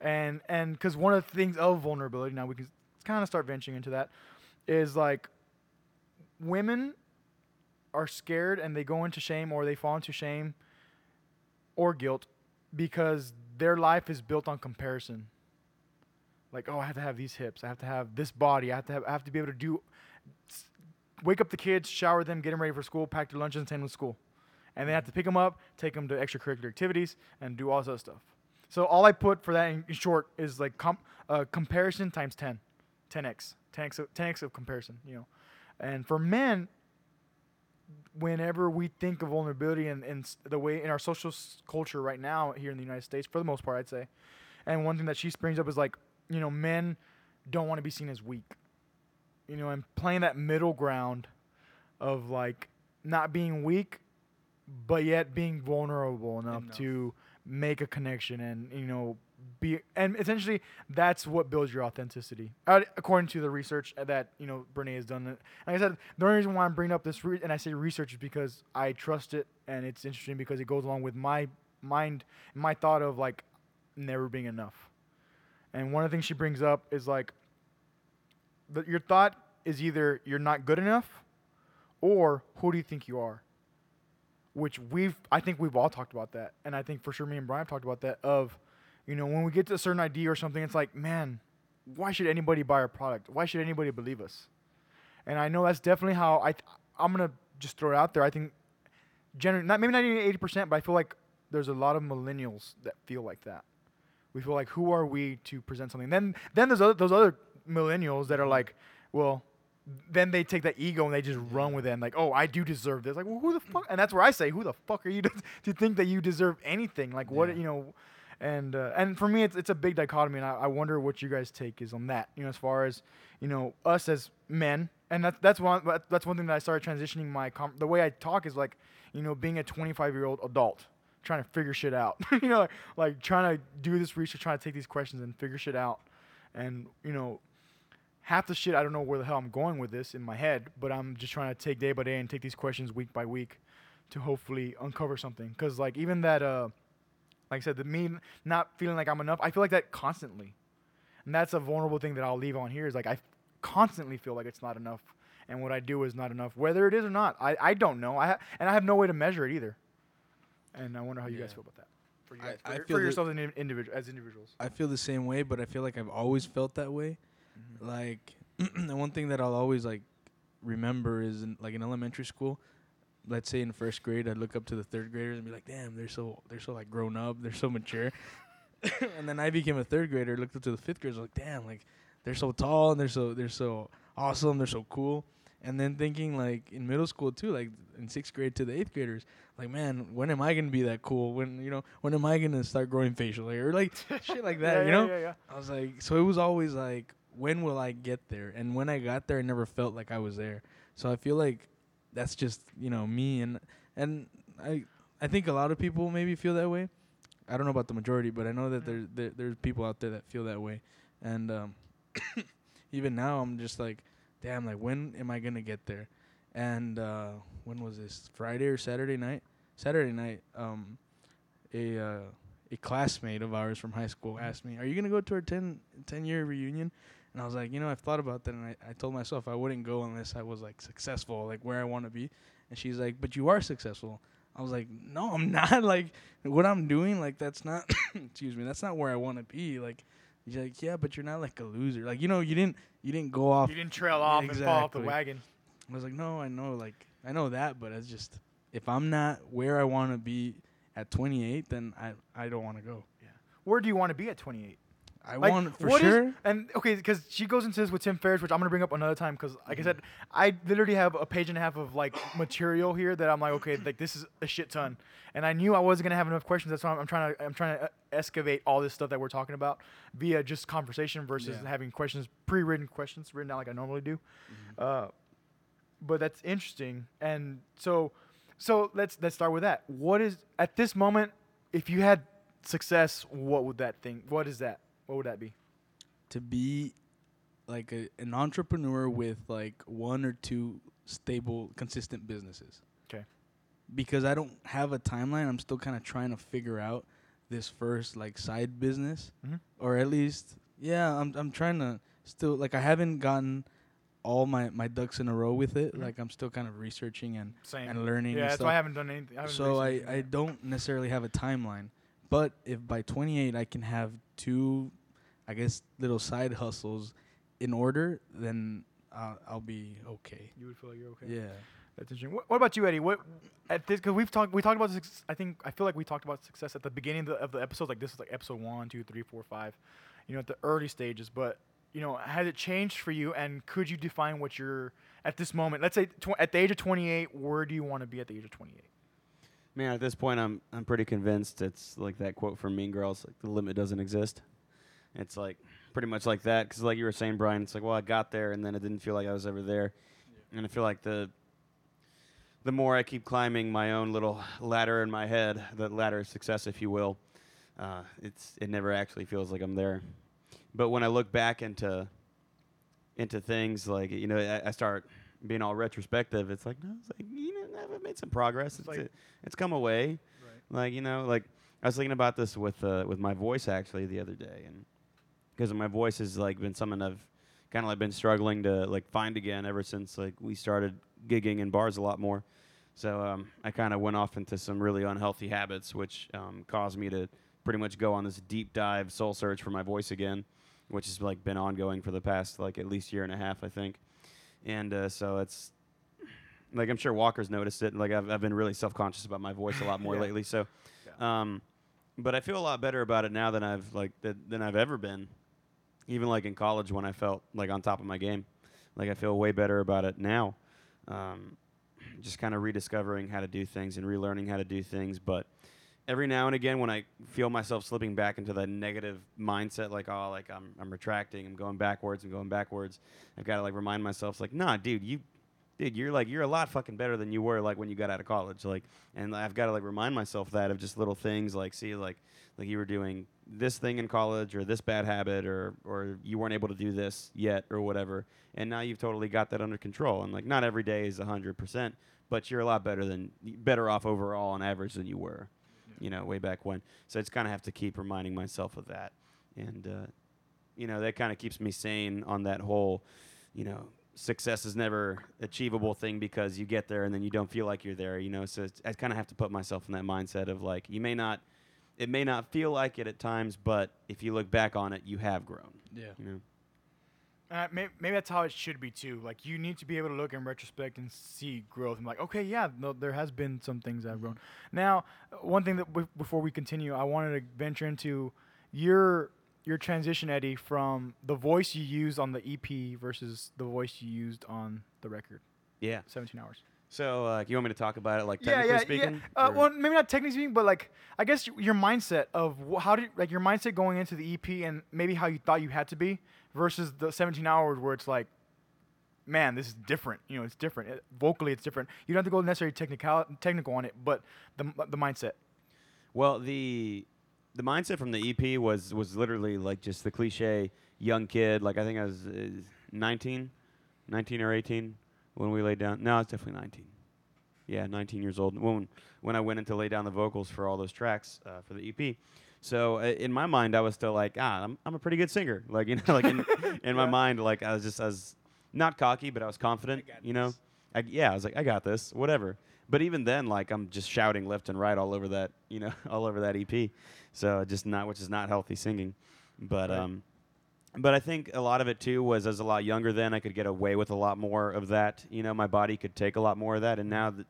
And and because one of the things of vulnerability, now we can kind of start venturing into that, is like women are scared and they go into shame or they fall into shame or guilt because their life is built on comparison. Like, oh, I have to have these hips. I have to have this body. I have to have. I have to be able to do. Wake up the kids, shower them, get them ready for school, pack their lunches, and send them to school, and they have to pick them up, take them to extracurricular activities, and do all this other stuff. So all I put for that in, short is like com- uh, comparison times 10, 10x, 10x, of, 10x of comparison. You know, and for men, whenever we think of vulnerability and, and the way in our social culture right now here in the United States, for the most part, I'd say. And one thing that she brings up is like, you know, men don't want to be seen as weak. You know, and playing that middle ground of like not being weak, but yet being vulnerable enough, Enough. to make a connection and you know be and essentially that's what builds your authenticity. According to the research that you know Brene has done like I said the only reason why I'm bringing up this re- and I say research is because I trust it and it's interesting because it goes along with my mind my thought of like never being enough. And one of the things she brings up is like that your thought is either you're not good enough or who do you think you are? Which we've I think we've all talked about that, and I think for sure me and Brian talked about that. Of, you know, when we get to a certain idea or something, it's like, man, why should anybody buy our product? Why should anybody believe us? And I know that's definitely how I I'm gonna just throw it out there. I think, generally, not maybe not even eighty percent, but I feel like there's a lot of millennials that feel like that. We feel like, who are we to present something? Then then there's other, those other millennials that are like, well, then they take that ego and they just run with it and like, oh, I do deserve this. Like, well, who the fuck? And that's where I say, who the fuck are you to, to think that you deserve anything? Like, what Yeah. you know? And uh, and for me, it's it's a big dichotomy, and I, I wonder what you guys take is on that. You know, as far as you know, us as men, and that's that's one that's one thing that I started transitioning my com- the way I talk is like, you know, being a 25 year old adult trying to figure shit out. you know, like, like trying to do this research, trying to take these questions and figure shit out, and you know, half the shit I don't know where the hell I'm going with this in my head, but I'm just trying to take day by day and take these questions week by week to hopefully uncover something. Cause like even that, uh, like I said, the me not feeling like I'm enough, I feel like that constantly, and that's a vulnerable thing that I'll leave on here. Is like I constantly feel like it's not enough, and what I do is not enough, whether it is or not. I, I don't know. I ha- and I have no way to measure it either. And I wonder how you guys feel about that. For you I- guys, for, I your- feel for yourselves as individual as individuals. I feel the same way, but I feel like I've always felt that way. Mm-hmm. Like the one thing that I'll always like remember is in, like in elementary school. Let's say in first grade, I'd look up to the third graders and be like, "Damn, they're so they're so like grown up, they're so mature." and then I became a third grader, looked up to the fifth graders, like, "Damn, like they're so tall and they're so they're so awesome, they're so cool." And then thinking like in middle school too, like in sixth grade to the eighth graders, like, man, when am I gonna be that cool? When you know, when am I gonna start growing facial hair? Or like shit like that, yeah, you know? Yeah, yeah. I was like, so it was always like, when will I get there? And when I got there, I never felt like I was there. So I feel like that's just you know me, and and I I think a lot of people maybe feel that way. I don't know about the majority, but I know that there, there there's people out there that feel that way, and um, even now I'm just like, damn, like when am I gonna get there? And uh, when was this? Friday or Saturday night? Saturday night. Um, a uh, a classmate of ours from high school asked me, "Are you gonna go to our 10, 10 year reunion?" And I was like, you know, I've thought about that, and I, I told myself I wouldn't go unless I was like successful, like where I want to be. And she's like, "But you are successful." I was like, "No, I'm not. Like what I'm doing, like that's not. excuse me, that's not where I want to be. Like." She's like, "Yeah, but you're not like a loser. Like you know, you didn't you didn't go off You didn't trail off and fall off the wagon. I was like, no, I know, like I know that, but it's just if I'm not where I want to be at 28, then I I don't want to go. Yeah. Where do you want to be at 28? I Like, want for what is- sure. and okay, because she goes into this with Tim Ferriss, which I'm gonna bring up another time. Because like I said, I literally have a page and a half of like material here that I'm like, okay, like this is a shit ton, and I knew I wasn't gonna have enough questions. That's why I'm, I'm trying to I'm trying to excavate all this stuff that we're talking about via just conversation versus Yeah. having questions, pre-written questions written down like I normally do. Uh, but that's interesting, and so so let's let's start with that. What is at this moment, if you had success, what would that thing? What is that? What would that be? to be like a, an entrepreneur with like one or two stable, consistent businesses. Okay. Because I don't have a timeline, I'm still kind of trying to figure out this first like side business, Mhm. or at least yeah, I'm I'm trying to still like I haven't gotten all my my ducks in a row with it. Mhm. Like I'm still kind of researching and Same. and learning. Yeah, and that's stuff why I haven't done anything. I haven't so I, I don't necessarily have a timeline but if by 28 i can have two i guess little side hustles in order then I'll, I'll be okay. You would feel like you're okay. yeah That's interesting. What, what about you, Eddie? What at this? Because we've talked. We talked about. Suc- I think I feel like we talked about success at the beginning of the, of the episodes. Like this is like episode one, two, three, four, five. You know, at the early stages. But you know, has it changed for you? And could you define what you're at this moment? Let's say tw- at the age of 28, where do you want to be at the age of 28? Man, at this point, I'm I'm pretty convinced it's like that quote from Mean Girls, like the limit doesn't exist. It's like pretty much like that, because like you were saying, Brian, it's like well, I got there, and then it didn't feel like I was ever there, and I feel like the the more I keep climbing my own little ladder in my head, the ladder of success, if you will, uh, it's it never actually feels like I'm there. But when I look back into into things like you know, I, I start being all retrospective. It's like no, it's like you know, I've made some progress. It's, like- it- it's come away. Right. Like you know, like I was thinking about this with uh, with my voice actually the other day, and because my voice has like been something I've kind of like been struggling to like find again ever since like we started gigging in bars a lot more. So um, I kind of went off into some really unhealthy habits, which um, caused me to pretty much go on this deep dive soul search for my voice again, which has like been ongoing for the past like at least year and a half, I think. And uh, so it's like I'm sure Walker's noticed it. Like I've I've been really self conscious about my voice a lot more Yeah. lately. So, um, but I feel a lot better about it now than I've like th- than I've ever been. Even like in college when I felt like on top of my game, like I feel way better about it now. Um, just kind of rediscovering how to do things and relearning how to do things. But every now and again, when I feel myself slipping back into that negative mindset, like oh, like I'm I'm retracting, I'm going backwards, I'm going backwards. I've got to like remind myself, like, nah, dude, you, dude, you're like you're a lot fucking better than you were like when you got out of college, like, and I've got to like remind myself that of just little things, like, see, like, like you were doing this thing in college or this bad habit or or you weren't able to do this yet or whatever, and now you've totally got that under control, and like not every day is hundred percent, but you're a lot better than better off overall on average than you were you know, way back when. So I just kind of have to keep reminding myself of that. And, uh, you know, that kind of keeps me sane on that whole, you know, success is never achievable thing because you get there and then you don't feel like you're there, you know. So it's, I kind of have to put myself in that mindset of like, you may not, it may not feel like it at times, but if you look back on it, you have grown, Yeah. you know. Uh, maybe, maybe that's how it should be too. Like you need to be able to look in retrospect and see growth. And like, okay, yeah, no, there has been some things I've grown. Now, uh, one thing that w- before we continue, I wanted to venture into your your transition, Eddie, from the voice you used on the EP versus the voice you used on the record. Yeah. 17 hours. So uh, you want me to talk about it like Yeah, technically yeah, speaking? yeah. Uh, well, maybe not technically speaking, but like I guess your mindset of wh- how did like your mindset going into the EP and maybe how you thought you had to be versus the 17 hours where it's like, man, this is different. You know, it's different. It, vocally, it's different. You don't have to go necessarily technical technical on it, but the the mindset. Well, the the mindset from the EP was was literally like just the cliche young kid. Like I think I was uh, 19, 19 or 18 when we laid down. No, it's definitely 19. Yeah, 19 years old when when I went in to lay down the vocals for all those tracks uh, for the EP. So uh, in my mind, I was still like, ah, I'm, I'm a pretty good singer. Like you know, like in, in my mind, like I was just I was not cocky, but I was confident. got You know, this. I, yeah, I was like, I got this, whatever. But even then, like I'm just shouting left and right all over that, you know, all over that EP. So just not, which is not healthy singing. But Right. um, but I think a lot of it too was as a lot younger then. I could get away with a lot more of that. You know, my body could take a lot more of that. And now that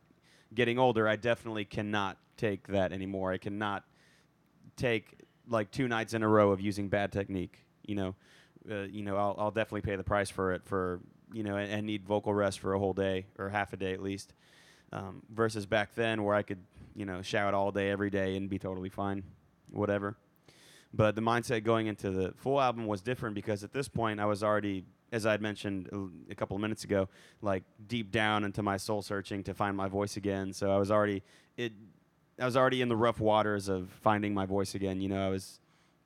getting older, I definitely cannot take that anymore. I cannot take like two nights in a row of using bad technique. You know, uh, you know, I'll, I'll definitely pay the price for it for you know, and, and need vocal rest for a whole day or half a day at least. Um, versus back then where I could you know shout all day every day and be totally fine, whatever. But the mindset going into the full album was different because at this point I was already, as I had mentioned a, couple of minutes ago, like deep down into my soul searching to find my voice again. So I was already it. I was already in the rough waters of finding my voice again. You know, I was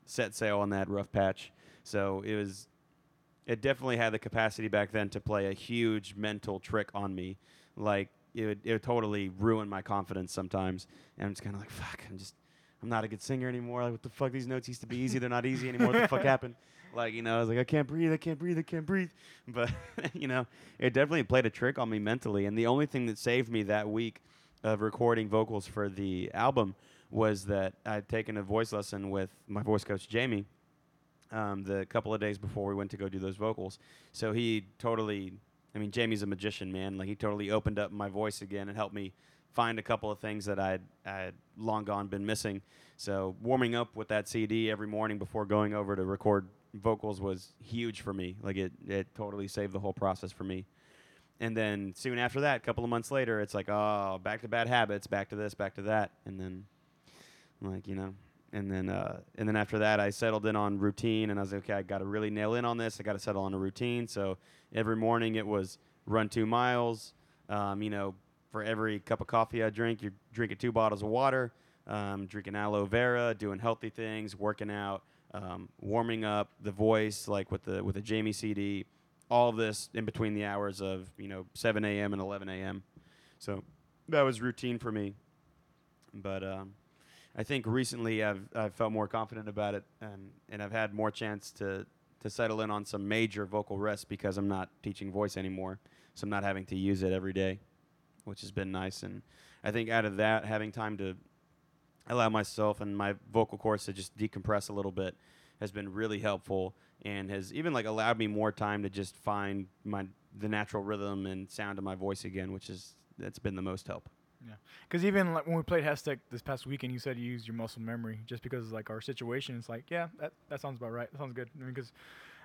set sail on that rough patch. So it was, it definitely had the capacity back then to play a huge mental trick on me. Like it would, it would totally ruin my confidence sometimes. And I'm just kind of like, fuck, I'm just, I'm not a good singer anymore. Like, what the fuck? These notes used to be easy. They're not easy anymore. what the fuck happened? Like, you know, I was like, I can't breathe. I can't breathe. I can't breathe. But, you know, it definitely played a trick on me mentally. And the only thing that saved me that week of recording vocals for the album was that I'd taken a voice lesson with my voice coach, Jamie, um, the couple of days before we went to go do those vocals. So he totally, I mean, Jamie's a magician, man. Like, he totally opened up my voice again and helped me find a couple of things that I'd, I'd long gone been missing. So warming up with that CD every morning before going over to record vocals was huge for me. Like it, it totally saved the whole process for me. and then soon after that, a couple of months later, it's like, oh, back to bad habits, back to this, back to that, and then, like you know, and then uh, and then after that, I settled in on routine, and I was like, okay, I got to really nail in on this. I got to settle on a routine. So every morning it was run two miles. Um, you know, for every cup of coffee I drink, you're drinking two bottles of water, um, drinking aloe vera, doing healthy things, working out, um, warming up the voice, like with the with the Jamie CD. All of this in between the hours of you know 7 a.m. and 11 a.m. So that was routine for me. But um, I think recently I've I've felt more confident about it, and and I've had more chance to to settle in on some major vocal rests because I'm not teaching voice anymore, so I'm not having to use it every day, which has been nice. And I think out of that, having time to allow myself and my vocal cords to just decompress a little bit has been really helpful and has even like allowed me more time to just find my the natural rhythm and sound of my voice again, which is that's been the most help. Because even like when we played HESTEC this past weekend, you said you used your muscle memory just because like our situation. It's like, yeah, that, that sounds about right. That sounds good. I mean, because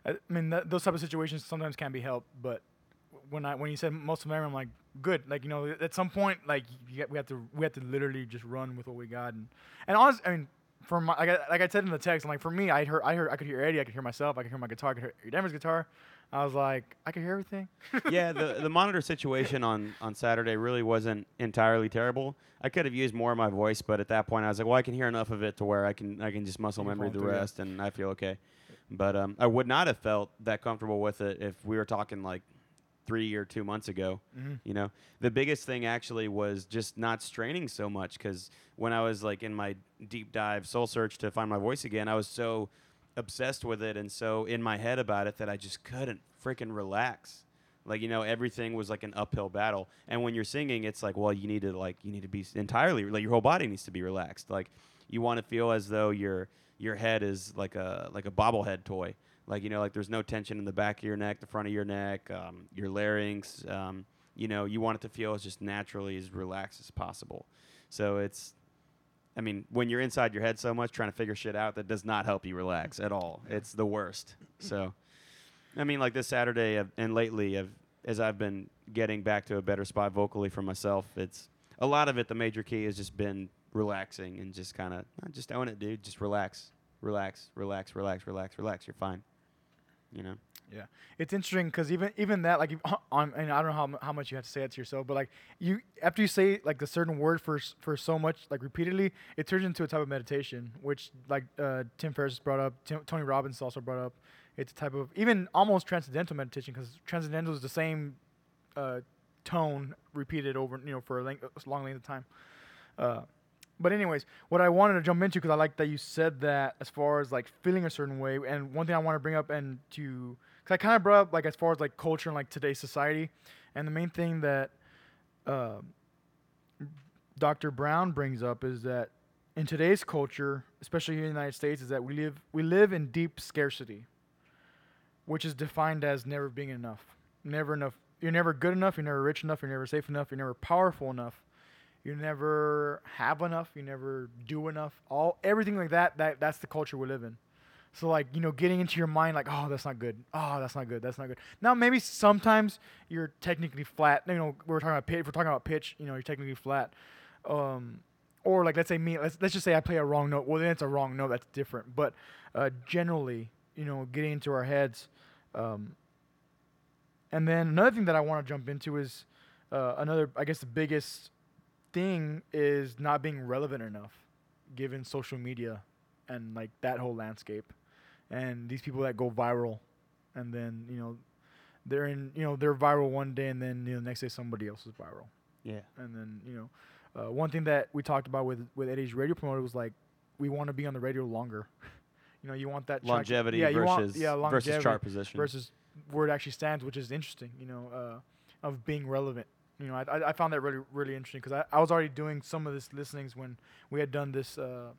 I, mean that, those type of situations sometimes can be helped. But when I when you said muscle memory, I'm like, good. Like you know, at some point, like get, we have to we have to literally just run with what we got. And and honestly, I mean, for my like I, like I said in the text, I'm like for me, I heard I heard I could hear Eddie, I could hear myself, I could hear my guitar, I could hear Denver's guitar. I was like, I can hear everything. yeah, the the monitor situation on on Saturday really wasn't entirely terrible. I could have used more of my voice, but at that point I was like, well, I can hear enough of it to where I can I can just muscle You memory the follow through, yeah. rest, and I feel okay. But um, I would not have felt that comfortable with it if we were talking like three or two months ago. mm-hmm. You know, the biggest thing actually was just not straining so much because when I was like in my deep dive soul search to find my voice again, I was so obsessed with it and so in my head about it that I just couldn't freaking relax. Like you know, everything was like an uphill battle. And when you're singing, it's like, well, you need to like you need to be entirely like your whole body needs to be relaxed. Like you want to feel as though your your head is like a like a bobblehead toy. Like you know, like there's no tension in the back of your neck, the front of your neck, um, your larynx. Um, you know, you want it to feel as just naturally as relaxed as possible. So it's, I mean, when you're inside your head so much trying to figure shit out, that does not help you relax at all. It's the worst. So, I mean, like this Saturday I've, and lately, I've, as I've been getting back to a better spot vocally for myself, it's a lot of it. The major key has just been relaxing and just kind of just own it, dude. Just relax, relax, relax, relax, relax, relax. You're fine. You know. Yeah, it's interesting because even even that like on and I don't know how, how much you have to say it to yourself, but like you after you say like the certain word for for so much like repeatedly, it turns into a type of meditation, which like uh, Tim Ferriss brought up, Tim, Tony Robbins also brought up. It's a type of even almost transcendental meditation because transcendental is the same uh, tone repeated over you know for a, length, long length of time. Uh, but anyways, what I wanted to jump into because I like that you said that as far as like feeling a certain way, and one thing I want to bring up and to because I kind of brought up like as far as like culture and like today's society, and the main thing that uh, Dr. Brown brings up is that in today's culture, especially here in the United States, is that we live we live in deep scarcity, which is defined as never being enough, never enough. You're never good enough. You're never rich enough. You're never safe enough. You're never powerful enough. You never have enough. You never do enough. All everything like that. That that's the culture we live in. So like you know, getting into your mind like, oh, that's not good. Oh, that's not good. That's not good. Now maybe sometimes you're technically flat. You know, we're talking about pitch. We're talking about pitch, you know, you're technically flat. Um, or like let's say me. Let's let's just say I play a wrong note. Well, then it's a wrong note. That's different. But uh, generally, you know, getting into our heads. Um, and then another thing that I want to jump into is uh, another. I guess the biggest thing is not being relevant enough, given social media and like that whole landscape, and these people that go viral, and then you know, they're in you know they're viral one day, and then you know next day somebody else is viral, Yeah. and then you know, uh, one thing that we talked about with with Eddie's radio promoter was like, we want to be on the radio longer. you know, you want that track- Longevity yeah, you versus want, yeah, longevity versus chart position. versus where it actually stands, which is interesting. You know, uh, of being relevant. You know, I, I, found that really really interesting because I, I was already doing some of this listenings when we had done this uh,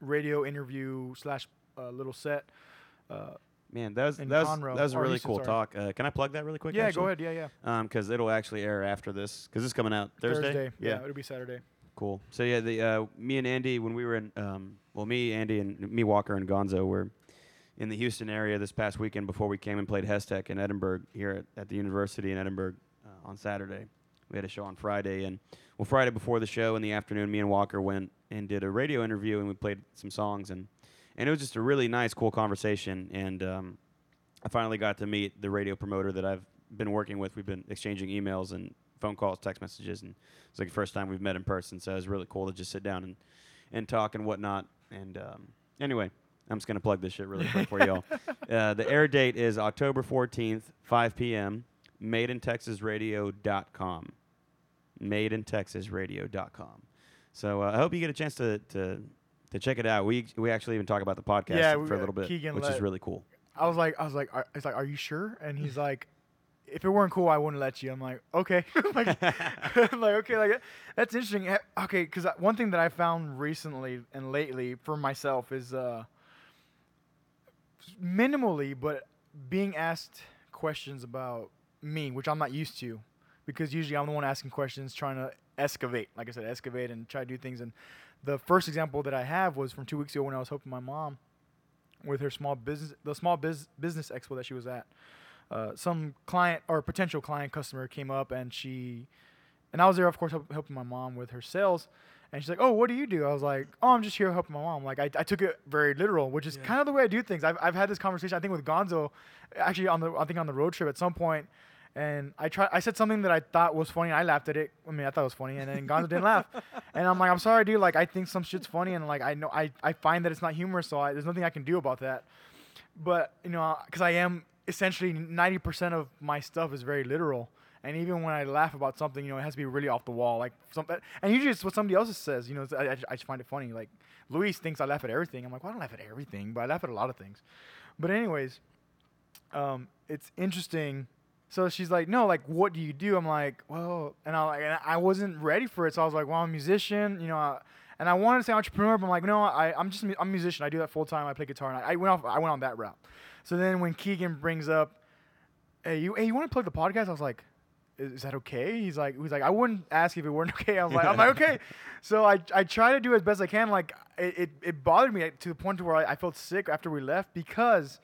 radio interview slash uh, little set. Uh, Man, that was that was, Conroe, that was a really Houston, cool sorry. talk. Uh, can I plug that really quick? yeah, actually? go ahead. Yeah, yeah. because it'll actually air after this because it's coming out Thursday. Yeah. it'll be Saturday. cool. So yeah, the uh, me and Andy when we were in, um, well, me, Andy, and me Walker and Gonzo were in the Houston area this past weekend before we came and played HESTEC in Edinburg here at, at the university in Edinburg on Saturday. We had a show on Friday, and well, Friday before the show in the afternoon, me and Walker went and did a radio interview, and we played some songs, and and it was just a really nice, cool conversation. And um, I finally got to meet the radio promoter that I've been working with. We've been exchanging emails and phone calls, text messages, and it's like the first time we've met in person. So it was really cool to just sit down and and talk and whatnot. And um, anyway, I'm just gonna plug this shit really quick for y'all. Uh, the air date is October 14th, 5 p.m. MadeInTexasRadio.com. MadeInTexasRadio.com. So uh, I hope you get a chance to, to to check it out. We we actually even talk about the podcast Yeah, for we- a little bit, Keegan which is really cool. I was like, I was like, are, it's like, are you sure? And he's like, if it weren't cool, I wouldn't let you. I'm like, okay, like, I'm like okay, like that's interesting. Eh, Okay, because one thing that I found recently and lately for myself is uh, minimally, but being asked questions about me, which I'm not used to, because usually I'm the one asking questions, trying to excavate, like I said, excavate and try to do things. And the first example that I have was from two weeks ago when I was helping my mom with her small business, the small biz, business expo that she was at. Uh, some client or potential client customer came up and she, and I was there, of course, help, helping my mom with her sales. And she's like, "Oh, what do you do?" I was like, "Oh, I'm just here helping my mom." Like, I, I took it very literal, which is Yeah. kind of the way I do things. I've, I've had this conversation, I think, with Gonzo, actually on the I think on the road trip at some point, and I try I said something that I thought was funny. And I laughed at it. I mean, I thought it was funny, and then Gonzo didn't laugh. And I'm like, I'm sorry, dude. Like, I think some shit's funny, and like, I know I, I find that it's not humorous, so I, there's nothing I can do about that. But you know, because I am essentially 90% of my stuff is very literal. And even when I laugh about something, you know, it has to be really off the wall, like something. And usually it's what somebody else says. You know, I, I, I just find it funny. Like Luis thinks I laugh at everything. I'm like, well, I don't laugh at everything, but I laugh at a lot of things. But anyways, um, it's interesting. So she's like, no, like, what do you do? I'm like, well, and I like, and I wasn't ready for it. So I was like, well, I'm a musician, you know, I, and I wanted to say entrepreneur, but I'm like, no, I, I'm just, a I'm a musician. I do that full time. I play guitar, and I, I went off, I went on that route. So then when Keegan brings up, hey, you, hey, you want to plug the podcast? I was like, is, is that okay? He's like, he's like, I wouldn't ask if it weren't okay. I was like, I'm like, okay. So I, I try to do as best I can. Like, it, it, it bothered me to the point to where I, I felt sick after we left because,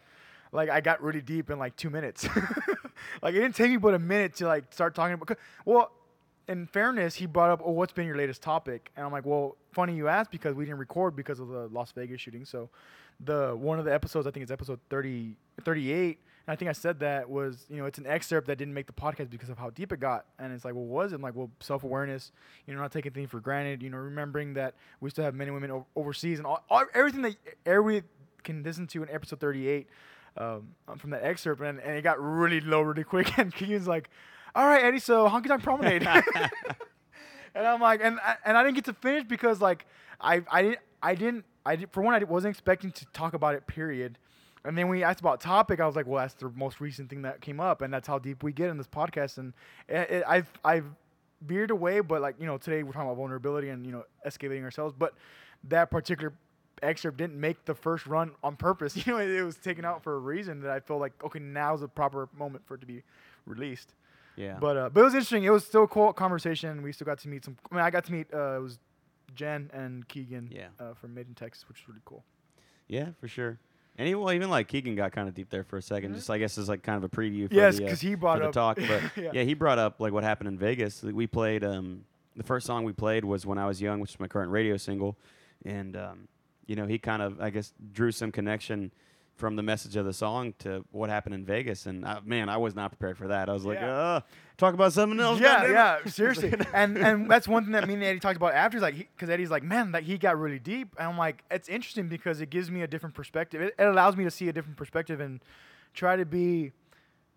like, I got really deep in like two minutes. like, it didn't take me but a minute to like start talking about. Well, in fairness, he brought up, oh, what's been your latest topic? And I'm like, well, funny you asked because we didn't record because of the Las Vegas shooting. So, the one of the episodes, I think it's episode 30, 38, and I think I said that was, you know, it's an excerpt that didn't make the podcast because of how deep it got. And it's like, well, was it? I'm like, well, self awareness, you know, not taking things for granted, you know, remembering that we still have men and women o- overseas and all, all, everything that everybody can listen to in episode 38 um, from that excerpt. And, and it got really low really quick. And Keegan's like, all right, Eddie, so Honky Tonk Promenade. and I'm like, and I- and I didn't get to finish because like I I didn't I didn't I did, for one I wasn't expecting to talk about it. Period. And then when we asked about topic. I was like, well, that's the most recent thing that came up, and that's how deep we get in this podcast. And it, it, I've I've veered away, but like you know, today we're talking about vulnerability and you know, escalating ourselves. But that particular excerpt didn't make the first run on purpose. You know, it, it was taken out for a reason that I feel like okay, now's the proper moment for it to be released. Yeah. But uh, but it was interesting. It was still a cool conversation. We still got to meet some. I mean, I got to meet uh, it was Jen and Keegan. Yeah. Uh, from Made in Texas, which was really cool. yeah, for sure. And he, well, even like Keegan got kind of deep there for a 2nd Mhm. Just I guess as like kind of a preview. For Yes, the, uh, because he brought up talk. But yeah. yeah. he brought up like what happened in Vegas. We played um, the first song we played was "When I Was Young," which is my current radio single, and um, you know he kind of I guess drew some connection from the message of the song to what happened in Vegas. And I, man, I was not prepared for that. I was like, Yeah. uh, talk about something else. Yeah, yeah, seriously. and and that's one thing that me and Eddie talked about after. Is like, because Eddie's like, man, that he got really deep, and I'm like, it's interesting because it gives me a different perspective. It, it allows me to see a different perspective and try to be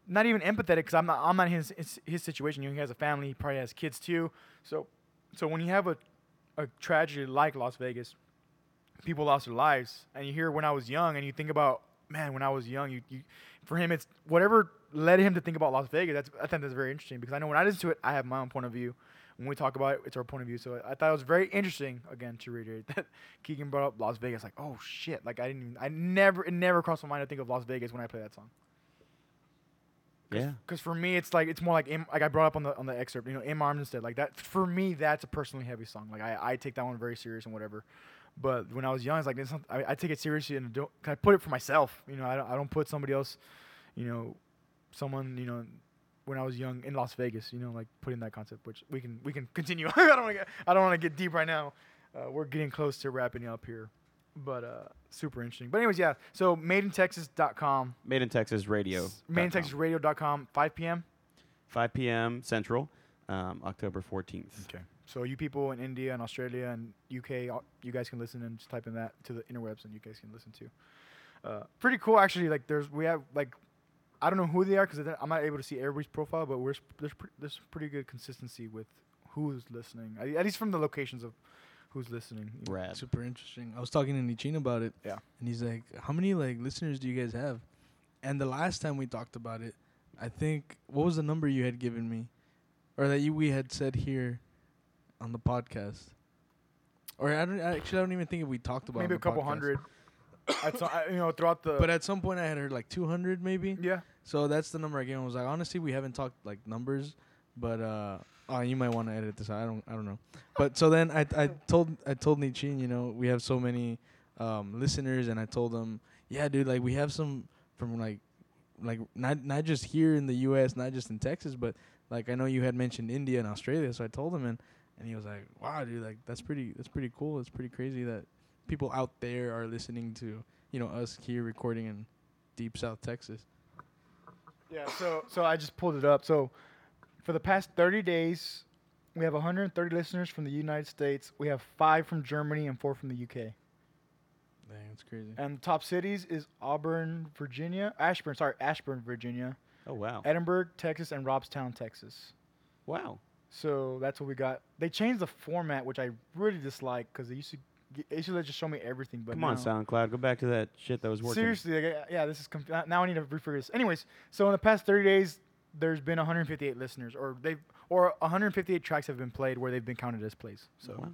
not even empathetic because I'm not I'm not in his, his his situation. You know, he has a family, he probably has kids too. So so when you have a a tragedy like Las Vegas, people lost their lives, and you hear when I was young, and you think about man, when I was young, you, you for him it's whatever led him to think about Las Vegas. That's I think that's very interesting because I know when I listen to it, I have my own point of view. When we talk about it, it's our point of view. So I thought it was very interesting. Again, to reiterate that Keegan brought up Las Vegas, like oh shit, like I didn't, even, I never, it never crossed my mind to think of Las Vegas when I play that song. Yeah. Because for me, it's like it's more like M, like I brought up on the on the excerpt, you know, M Arms instead. Like that for me, that's a personally heavy song. Like I, I take that one very serious and whatever. But when I was young, it's like it's not, I, I take it seriously and don't. I put it for myself. You know, I don't, I don't put somebody else. You know, someone you know when I was young in Las Vegas. You know, like putting that concept, which we can we can continue. I don't want to get I don't want to get deep right now. Uh, we're getting close to wrapping up here, but uh, super interesting. But anyways, yeah. So madeintexas.com, Made in Texas Radio. madeintexasradio.com, 5 p.m. 5 p.m. Central, um, October 14th. Okay. So you people in India and Australia and UK, you guys can listen and just type in that to the interwebs and you guys can listen to. Uh, pretty cool actually. Like there's we have like I don't know who they are because I'm not able to see everybody's profile, but we're sp- there's pre- there's pretty good consistency with who's listening, at at least from the locations of who's listening. Rad. Super interesting. I was talking to Nichin about it. Yeah. And he's like, "How many like listeners do you guys have?" And the last time we talked about it, I think what was the number you had given me, or that you we had said here, on the podcast. Or I don't actually I don't even think we talked about it Maybe on a couple podcast. hundred. At some, I- you know, throughout the. But at some point I had heard like 200 maybe. yeah. So that's the number I gave him. I was like, honestly, we haven't talked like numbers, but uh, oh, you might want to edit this. out. I don't, I don't know. But so then I, I told, I told Nichin, you know, we have so many um, listeners, and I told him, yeah, dude, like we have some from like, like not not just here in the U.S., not just in Texas, but like I know you had mentioned India and Australia. So I told him, and and he was like, wow, dude, like that's pretty, that's pretty cool. It's pretty crazy that people out there are listening to, you know, us here recording in deep South Texas. Yeah, so so I just pulled it up. So for the past 30 days, we have 130 listeners from the United States. We have five from Germany and four from the UK. Dang, that's crazy. And the top cities is Auburn, Virginia, Ashburn, sorry, Ashburn, Virginia, Oh wow. Edinburg, Texas, and Robstown, Texas. Wow. So that's what we got. They changed the format, which I really dislike because they used to g- they used to just show me everything. But Come on, now- SoundCloud. Go back to that shit that was working. Seriously, like, yeah, this is conf- now I need to refigure this. Anyways, so in the past 30 days, there's been 158 listeners, or they or 158 tracks have been played where they've been counted as plays. So, Wow.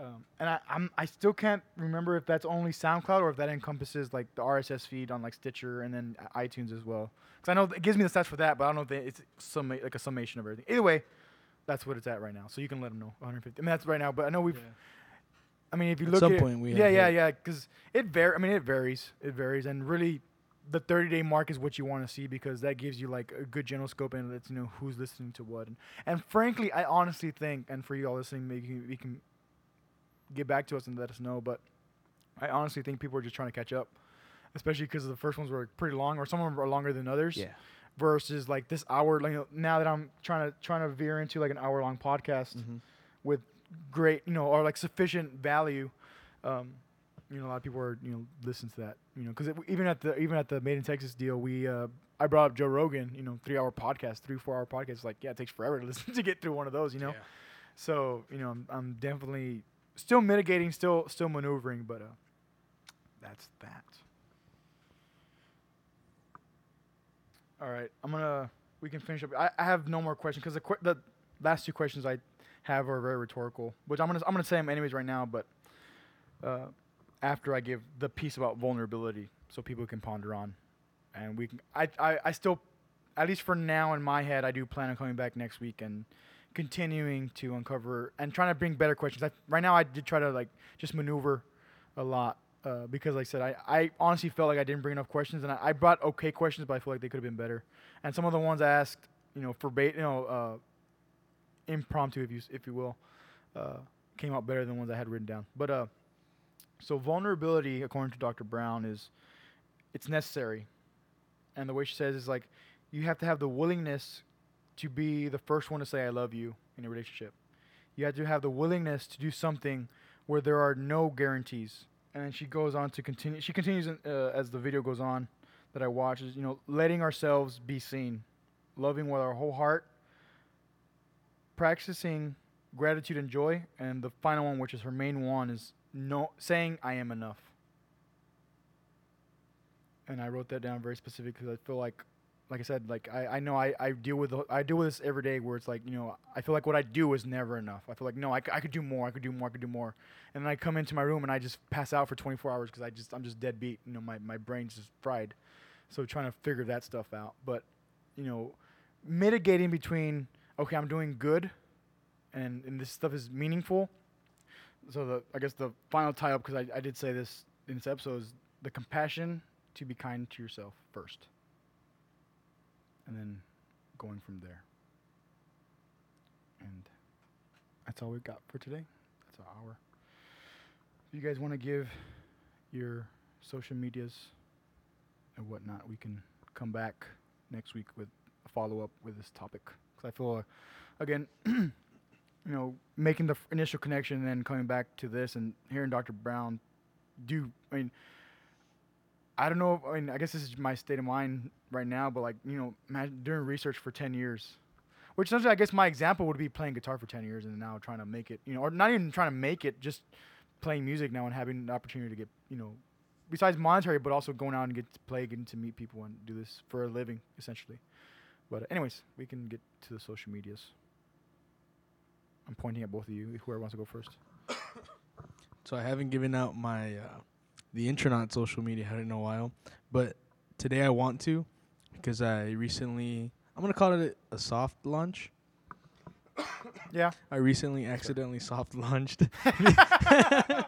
um, and I I'm, I still can't remember if that's only SoundCloud or if that encompasses like the RSS feed on like Stitcher and then iTunes as well. Because I know it gives me the stats for that, but I don't know if it's summa- like a summation of everything. Either way, that's what it's at right now. So you can let them know 150. I mean that's right now, but I know we've. I mean, if you At look some at point we yeah, yeah, hit. yeah, because it var. I mean, it varies. It varies, and really, the 30 day mark is what you want to see because that gives you like a good general scope and lets you know who's listening to what. And, and frankly, I honestly think, and for you all listening, maybe you can, you can get back to us and let us know. But I honestly think people are just trying to catch up, especially because the first ones were pretty long, or some of them are longer than others Yeah. Versus like this hour like now that I'm trying to trying to veer into like an hour long podcast Mhm. with great you know or like sufficient value um you know a lot of people are you know listen to that you know because even at the even at the made in texas deal we uh i brought up joe rogan you know three hour podcast three four hour podcast. Like yeah it takes forever to listen to get through one of those you know? So you know I'm, I'm definitely still mitigating still still maneuvering but uh that's that all right i'm gonna we can finish up. I, I have no more questions because the, que- the last two questions i have are very rhetorical which i'm gonna i'm gonna say them anyways right now but uh, after i give the piece about vulnerability so people can ponder on. And we can I, I i still at least for now in my head i do plan on coming back next week and continuing to uncover and trying to bring better questions. I, right now i did try to like just maneuver a lot uh, because like i said I, I honestly felt like i didn't bring enough questions and I, I brought okay questions but i feel like they could have been better and some of the ones i asked you know forbade you know uh, impromptu if you if you will uh, came out better than ones i had written down but uh so vulnerability according to dr brown is it's necessary and the way she says is like you have to have the willingness to be the first one to say I love you in a relationship. You have to have the willingness to do something where there are no guarantees. And then she goes on to continue. She continues in, uh, as the video goes on that I watch is you know letting ourselves be seen, loving with our whole heart, practicing gratitude and joy, and the final one, which is her main one, is no saying I am enough. And I wrote that down very specific because I feel like like I said, like I, I know I, I deal with I deal with this every day where it's like you know I feel like what I do is never enough. I feel like no I, I could do more I could do more I could do more, and then I come into my room and I just pass out for 24 hours because I just I'm just dead beat. You know my my brain's just fried, so trying to figure that stuff out. But you know, mitigating between okay I'm doing good, and and this stuff is meaningful. so the I guess the final tie up because I, I did say this in this episode is the compassion to be kind to yourself first, and then going from there. And that's all we've got for today. That's an hour. If you guys want to give your social medias and whatnot, we can come back next week with a follow up with this topic. Because I feel, uh, again, you know, making the f- initial connection and then coming back to this and hearing Dr. Brown do, I mean, I don't know. I mean, I guess this is my state of mind right now, but like, you know, imagine doing research for 10 years. Which essentially, I guess my example would be playing guitar for 10 years and now trying to make it, you know, or not even trying to make it, just playing music now and having the opportunity to get, you know, besides monetary, but also going out and get to play, getting to meet people and do this for a living, essentially. But anyways, we can get to the social medias. I'm pointing at both of you. Whoever wants to go first. So I haven't given out my uh, the intronaut social media in a while, but today I want to because I recently I'm gonna call it a soft launch. Yeah. I recently accidentally soft launched, and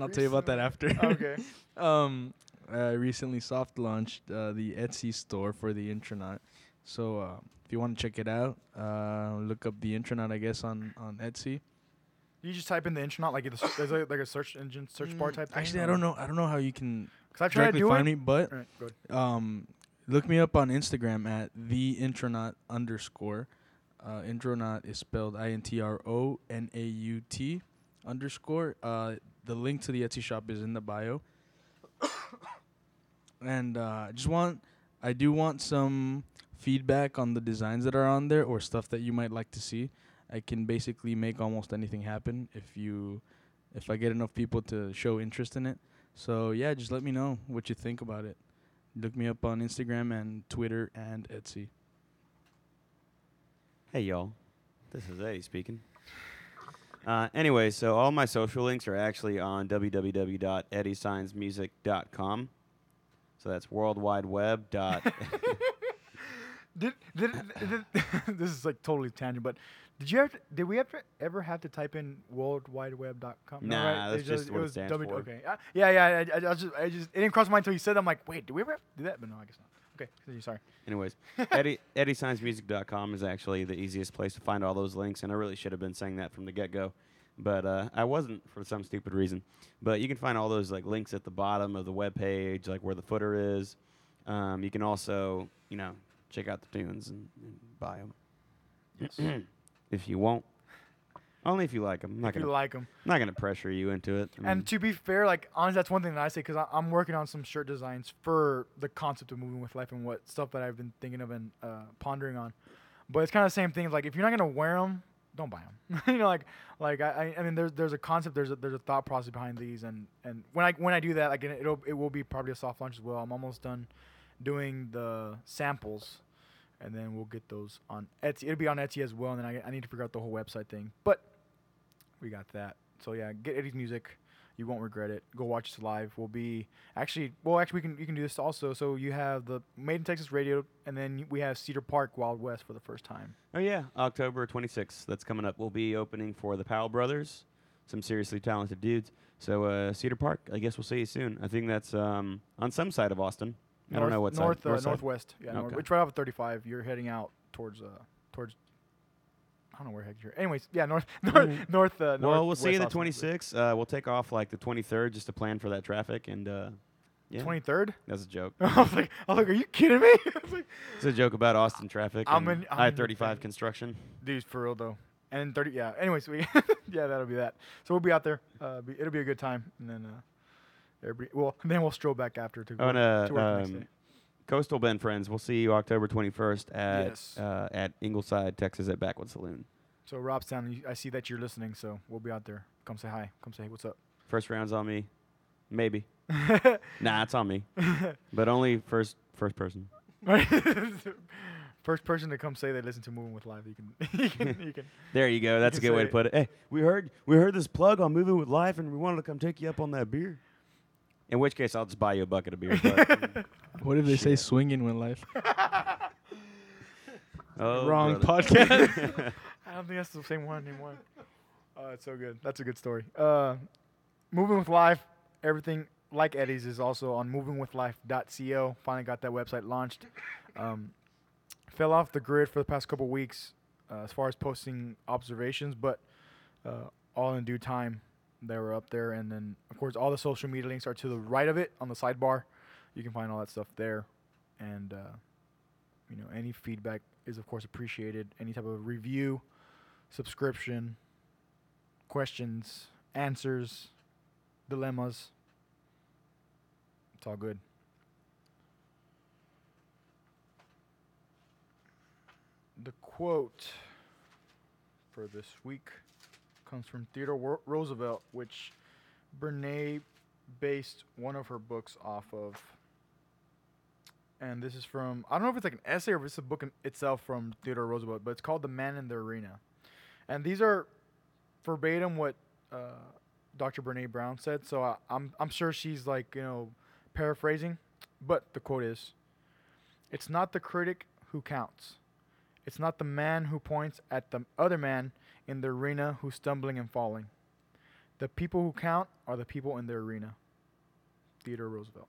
I'll tell you about that after. okay. um, I recently soft launched uh, the Etsy store for the intronaut. So uh, if you want to check it out, uh, look up the intronaut, I guess, on on Etsy. You just type in the intronaut, like the, there's a, like a search engine search bar Mm, type thing. Actually, I don't know. I don't know how you can Cause I tried to do find it. me, but right, um, look me up on Instagram at the intronaut underscore. Uh, intronaut is spelled I N T R O N A U T underscore. Uh, the link to the Etsy shop is in the bio. and uh, I just want, I do want some feedback on the designs that are on there or stuff that you might like to see. I can basically make almost anything happen if you, if I get enough people to show interest in it. So yeah, just let me know what you think about it. Look me up on Instagram and Twitter and Etsy. Hey, y'all. This is Eddie speaking. Uh, anyway, so all my social links are actually on www.eddiesignsmusic.com. So that's World Wide Web. Dot Did, did, did, this is like totally tangent, but did you have to, did we ever ever have to type in worldwideweb.com? No, Nah, right? that's It just what it stands W- for. Okay. Uh, yeah, yeah. I, I, I just, I just, it didn't cross my mind until you said. That. I'm like, wait, did we ever do that? But no, I guess not. Okay, sorry. Anyways, Eddie, EddieSignsMusic.com is actually the easiest place to find all those links, and I really should have been saying that from the get-go, but uh, I wasn't for some stupid reason. But you can find all those like links at the bottom of the web page, like where the footer is. Um, you can also, you know, check out the tunes and, and buy them Yes. if you won't. Only if you like them. I'm not if you gonna, like them. not gonna pressure you into it. I mean, And to be fair, like honestly, that's one thing that I say because I'm working on some shirt designs for the concept of moving with life and what stuff that I've been thinking of and uh, pondering on. But it's kind of the same thing. Like if you're not gonna wear them, don't buy them. you know, like like I, I I mean, there's there's a concept, there's a, there's a thought process behind these, and and when I when I do that, like it'll it will be probably a soft launch as well. I'm almost done doing the samples. And then we'll get those on Etsy. It'll be on Etsy as well. And then I, I need to figure out the whole website thing. But we got that. So yeah, get Eddie's music. You won't regret it. Go watch us live. We'll be actually well actually we can you can do this also. So you have the Made in Texas radio and then we have Cedar Park Wild West for the first time. Oh yeah, October 26th. That's coming up. We'll be opening for the Powell Brothers, some seriously talented dudes. So uh, Cedar Park. I guess we'll see you soon. I think that's um, on some side of Austin. I don't know what north side. uh, North northwest. Yeah, north, Okay. it's right off of 35. You're heading out towards uh towards I don't know where heck you're. Anyways, yeah, north north Mhm. north uh, Well, we'll see you the northwest 26th. Uh, we'll take off like the 23rd just to plan for that traffic. And uh, yeah, 23rd. that's a joke. I was like, I was like, are you kidding me? Like, It's a joke about Austin traffic. I'm in- in I-35 construction. Dude, for real though. And 30, yeah. Anyways, we, yeah, that'll be that. So we'll be out there. Uh, be, it'll be a good time. And then, uh, everybody, well, then we'll stroll back after to, work, and uh, to work um. Coastal Bend friends, we'll see you October 21st at Yes. uh, at Ingleside, Texas, at Backwood Saloon. So Robstown, you- I see that you're listening, so we'll be out there. Come say hi. Come say, hey, what's up? First round's on me, maybe. Nah, it's on me, but only first first person. First person to come say they listen to Moving with Life, you can, you can, you can. There you go. That's a can good way say to it. put it. Hey, we heard we heard this plug on Moving with Life, and we wanted to come take you up on that beer. In which case, I'll just buy you a bucket of beer. But, What if they say swinging when life? oh, Wrong brother. podcast. I don't think that's the same one anymore. Oh, that's so good. That's a good story. Uh, Moving with Life, everything like Eddie's is also on movingwithlife.co. Finally got that website launched. Um, fell off the grid for the past couple weeks uh, as far as posting observations, but uh, all in due time, they were up there. And then, of course, all the social media links are to the right of it on the sidebar. You can find all that stuff there. And, uh, you know, any feedback is, of course, appreciated. Any type of review, subscription, questions, answers, dilemmas. It's all good. The quote for this week comes from Theodore Roosevelt, which Brene based one of her books off of. And this is from, I don't know if it's like an essay or it's a book itself from Theodore Roosevelt, but it's called The Man in the Arena. And these are verbatim what uh, Dr. Brene Brown said. So I, I'm I'm sure she's like you know paraphrasing, but the quote is, "It's not the critic who counts. It's not the man who points at the other man in the arena who's stumbling and falling. The people who count are the people in the arena." Theodore Roosevelt.